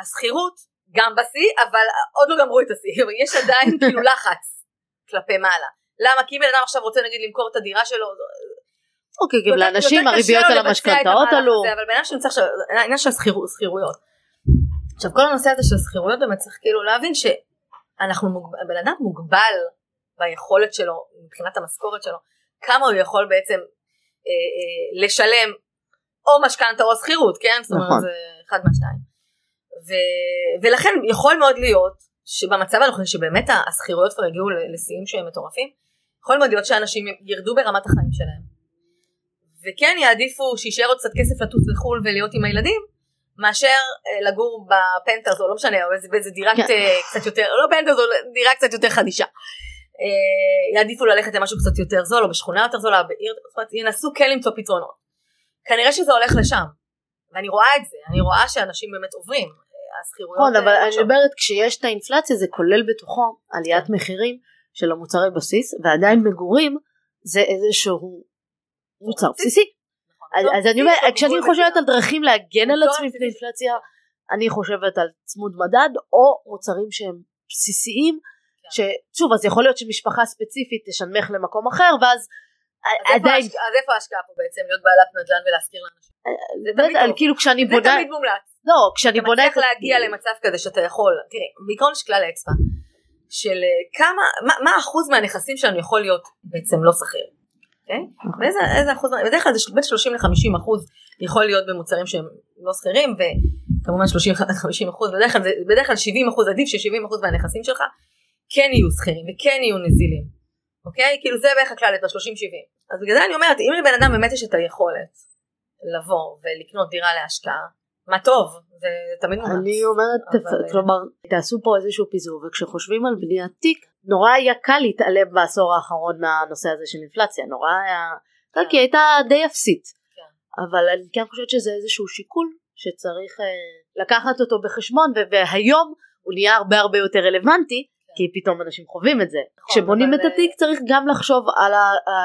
השכירות גם בשיא, אבל עוד לא גמרו את השיא, יש עדיין כאילו לחץ כלפי מעלה. למה? כי אם בן אדם עכשיו רוצה נגיד למכור את הדירה שלו, אוקיי, גם לאנשים הריביות על המשכנתאות עלו. אבל בן אדם שנמצא עכשיו, העניין של השכירויות. עכשיו כל הנושא הזה של השכירויות באמת צריך כאילו להבין שאנחנו, בן אדם מוגבל ביכולת שלו מבחינת המשכורת שלו, כמה הוא יכול בעצם אה, אה, לשלם או משכנתה או שכירות, כן? זאת אומרת נכון. זה אחד מהשתיים. ו- ולכן יכול מאוד להיות שבמצב הנוכחי שבאמת השכירויות כבר הגיעו לשיאים שהם מטורפים, יכול מאוד להיות שאנשים ירדו ברמת החיים שלהם. וכן יעדיפו שישאר עוד קצת כסף לטוס לחו"ל ולהיות עם הילדים, מאשר אה, לגור בפנטרס או לא משנה, או באיזה דירה כן. קצת יותר, לא פנטרס, או דירה קצת יותר חדישה. אה, יעדיפו ללכת למשהו קצת יותר זול או בשכונה יותר זולה בעיר זאת אומרת ינסו כן למצוא פתרונות כנראה שזה הולך לשם ואני רואה את זה אני רואה שאנשים באמת עוברים השכירויות נכון אבל אה, אני. מדברת כשיש את האינפלציה זה כולל בתוכו עליית מחירים של המוצרי בסיס ועדיין מגורים זה איזשהו מוצר בסיסי אז, טוב, אז אני אומרת טוב, כשאני חושבת. על דרכים להגן על עצמי. מפני אינפלציה אני חושבת על צמוד מדד או מוצרים שהם בסיסיים כן. ששוב אז יכול להיות שמשפחה ספציפית תשנמך למקום אחר ואז עדיין אז איפה ההשקעה פה בעצם להיות בעלת נדל"ן ולהשכיר לאנשים זה תמיד על טוב. כאילו כשאני זה בונה תמיד מומלץ לא כשאני אתה בונה מצליח להגיע למצב כזה שאתה יכול תראה בעיקרון יש כלל האצבע של אה, כמה מה, מה האחוז מהנכסים שלנו יכול להיות בעצם לא שכיר. אוקיי? ואיזה איזה אחוז בדרך כלל זה בין 30 ל-50 אחוז יכול להיות במוצרים שהם לא שכירים וכמובן 30 50 אחוז בדרך כלל בדרך כלל 70 אחוז עדיף ש-70 אחוז מהנכסים שלך כן יהיו שכירים וכן יהיו נזילים. אוקיי? כאילו זה בערך הכלל את ה-30 70. אז בגלל זה אני אומרת אם לבן אדם באמת יש את היכולת לבוא ולקנות דירה להשקעה מה טוב זה תמיד מומלץ. אני אומרת, אבל- כלומר, תעשו פה איזשהו פיזור, וכשחושבים על בניית תיק, נורא היה קל להתעלם בעשור האחרון מהנושא הזה של אינפלציה, נורא היה, כן. כי הייתה די אפסית. כן. אבל אני כן חושבת שזה איזשהו שיקול שצריך אה, לקחת אותו בחשבון, והיום הוא נהיה הרבה הרבה יותר רלוונטי, כי פתאום אנשים חווים את זה. כשבונים כן. אבל, את התיק צריך גם לחשוב על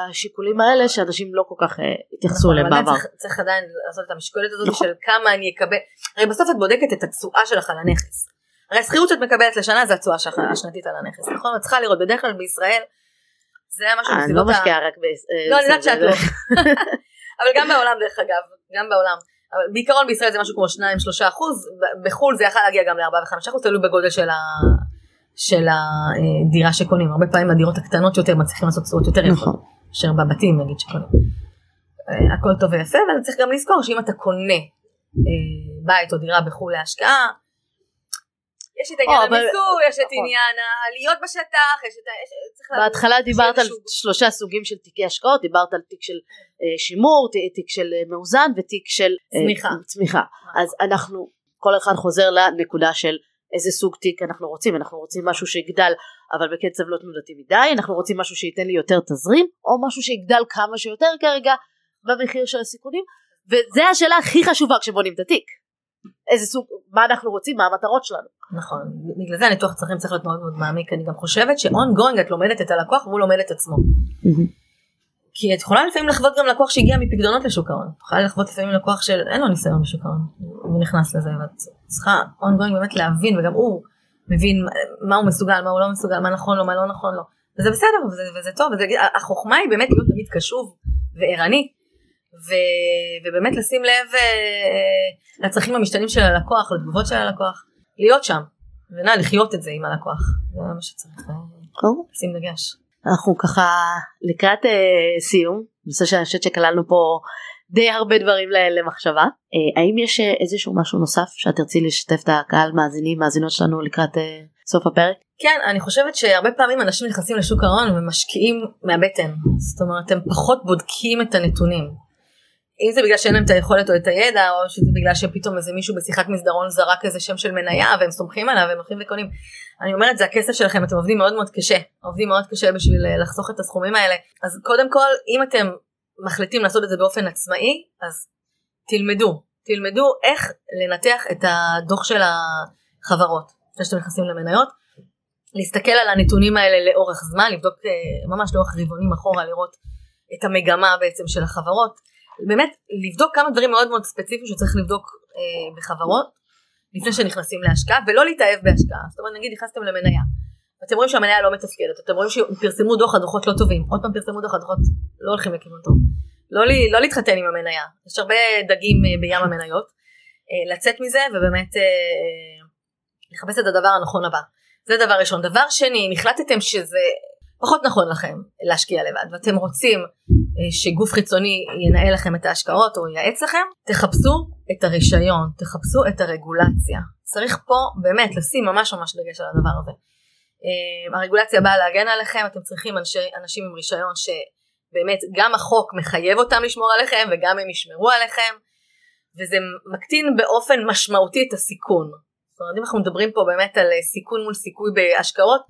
השיקולים האלה שאנשים לא כל כך אה, התייחסו נכון, אליהם אבל בעבר. צריך, צריך עדיין לעשות את המשקולת הזאת נכון. של כמה אני אקבל, הרי בסוף את בודקת את התשואה שלך על הנכס. הרי השכירות שאת מקבלת לשנה זה התשואה שלך השנתית על הנכס, נכון? את צריכה לראות, בדרך כלל בישראל זה היה משהו אני לא. משקיעה רק ב... אה, לא, אני יודעת שאת לא. אבל גם בעולם דרך אגב, גם בעולם. אבל בעיקרון בישראל זה משהו כמו 2-3 אחוז, בחו"ל זה יכול להגיע גם ל-4 ו-5 אחוז, תלוי בגודל של, ה... של הדירה שקונים. הרבה פעמים הדירות הקטנות יותר מצליחים לעשות תשואות יותר יפות. נכון. מאשר בבתים נגיד שקונים. אה, הכל טוב ויפה אבל צריך גם לזכור שאם אתה קונה אה, בית או דירה בחו"ל להשקעה יש את עניין המיסוי, יש את נכון. עניין העליות בשטח, יש את ה... יש- צריך להבין בהתחלה דיברת על שלושה סוגים של תיקי השקעות, דיברת על תיק של אה, שימור, תיק של אה, מאוזן ותיק של אה, צמיחה. צמיחה. אז אנחנו, כל אחד חוזר לנקודה של איזה סוג תיק אנחנו רוצים, אנחנו רוצים משהו שיגדל אבל בקצב לא תנודתי מדי, אנחנו רוצים משהו שייתן לי יותר תזרים, או משהו שיגדל כמה שיותר כרגע במחיר של הסיכונים, וזה השאלה הכי חשובה כשבונים את התיק. איזה סוג, מה אנחנו רוצים, מה המטרות שלנו. נכון, בגלל זה הניתוח צרכים צריך להיות מאוד מאוד מעמיק, אני גם חושבת ש-on going את לומדת את הלקוח והוא לומד את עצמו. כי את יכולה לפעמים לחוות גם לקוח שהגיע מפקדונות לשוק ההון, את יכולה לחוות לפעמים לקוח של אין לו ניסיון בשוק ההון, הוא נכנס לזה ואת צריכה on going באמת להבין וגם הוא מבין מה הוא מסוגל, מה הוא לא מסוגל, מה נכון לו, מה לא נכון לו, וזה בסדר וזה, וזה טוב, וזה, החוכמה היא באמת להיות תמיד קשוב וערני, ו, ובאמת לשים לב אה, לצרכים המשתנים של הלקוח, לתגובות של הלקוח, להיות שם, ונא לחיות את זה עם הלקוח, זה מה שצריך אה, לשים דגש. אנחנו ככה לקראת אה, סיום, נושא שאני חושבת שכללנו פה די הרבה דברים למחשבה. אה, האם יש אה, איזשהו משהו נוסף שאת תרצי לשתף את הקהל מאזינים מאזינות שלנו לקראת אה, סוף הפרק? כן, אני חושבת שהרבה פעמים אנשים נכנסים לשוק ההון ומשקיעים מהבטן. זאת אומרת, הם פחות בודקים את הנתונים. אם זה בגלל שאין להם את היכולת או את הידע, או שזה בגלל שפתאום איזה מישהו בשיחת מסדרון זרק איזה שם של מניה והם סומכים עליו והם הולכים וקונים. אני אומרת, זה הכסף שלכם, אתם עובדים מאוד מאוד קשה. עובדים מאוד קשה בשביל אה, לחסוך את הסכומים האלה. אז קודם כל, אם אתם מחליטים לעשות את זה באופן עצמאי, אז תלמדו. תלמדו איך לנתח את הדוח של החברות, לפני שאתם נכנסים למניות. להסתכל על הנתונים האלה לאורך זמן, לבדוק אה, ממש לאורך רבעונים אחורה, לראות את המגמה בעצם של החברות. באמת, לבדוק כמה דברים מאוד מאוד ספציפיים שצריך לבדוק אה, בחברות, לפני שנכנסים להשקעה, ולא להתאהב בהשקעה. זאת אומרת, נגיד נכנסתם למניה, ואתם רואים שהמניה לא מתפקדת, אתם רואים שפרסמו דוח, הדוחות לא טובים, עוד פעם פרסמו דוח, הדוחות לא הולכים לכיוון טוב. לא, לי, לא להתחתן עם המניה, יש הרבה דגים אה, בים המניות. אה, לצאת מזה ובאמת אה, לחפש את הדבר הנכון הבא. זה דבר ראשון. דבר שני, אם החלטתם שזה פחות נכון לכם להשקיע לבד ואתם רוצים שגוף חיצוני ינהל לכם את ההשקעות או ייעץ לכם, תחפשו את הרישיון, תחפשו את הרגולציה. צריך פה באמת לשים ממש ממש דגש על הדבר הזה. אה, הרגולציה באה להגן עליכם, אתם צריכים אנשי, אנשים עם רישיון שבאמת גם החוק מחייב אותם לשמור עליכם וגם הם ישמרו עליכם וזה מקטין באופן משמעותי את הסיכון. זאת אומרת אם אנחנו מדברים פה באמת על סיכון מול סיכוי בהשקעות,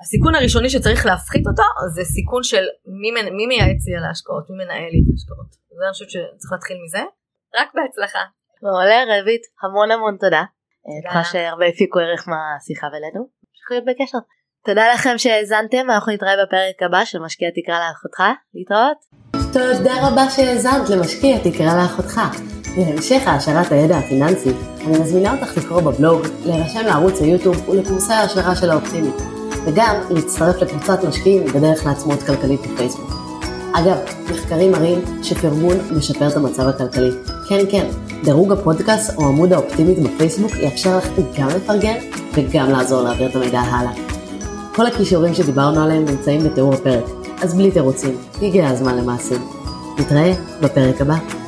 הסיכון הראשוני שצריך להפחית אותו זה סיכון של מי, מי מייעץ לי על ההשקעות, מי מנהל לי את ההשקעות. זה אני חושבת שצריך להתחיל מזה. רק בהצלחה. מעולה רבית, המון המון תודה. אני בטוחה שהרבה הפיקו ערך מהשיחה בינינו. נמשיך להיות בקשר. תודה לכם שהאזנתם, אנחנו נתראה בפרק הבא של משקיע תקרא לאחותך. להתראות. תודה רבה שהאזנת למשקיע תקרא לאחותך. להמשך העשרת הידע הפיננסי, אני מזמינה אותך לקרוא בבלוג, להירשם לערוץ היוטיוב ולקורסי ההשערה של האופטימית, וגם להצטרף לקבוצת משקיעים בדרך לעצמאות כלכלית בפייסבוק. אגב, מחקרים מראים שפרגון משפר את המצב הכלכלי. כן, כן, דירוג הפודקאסט או עמוד האופטימית בפייסבוק יאפשר לך גם לפרגן וגם לעזור להעביר את המידע הלאה. כל הכישורים שדיברנו עליהם נמצאים בתיאור הפרק, אז בלי תירוצים, הגיע הזמן למעשים. נתראה בפרק הבא.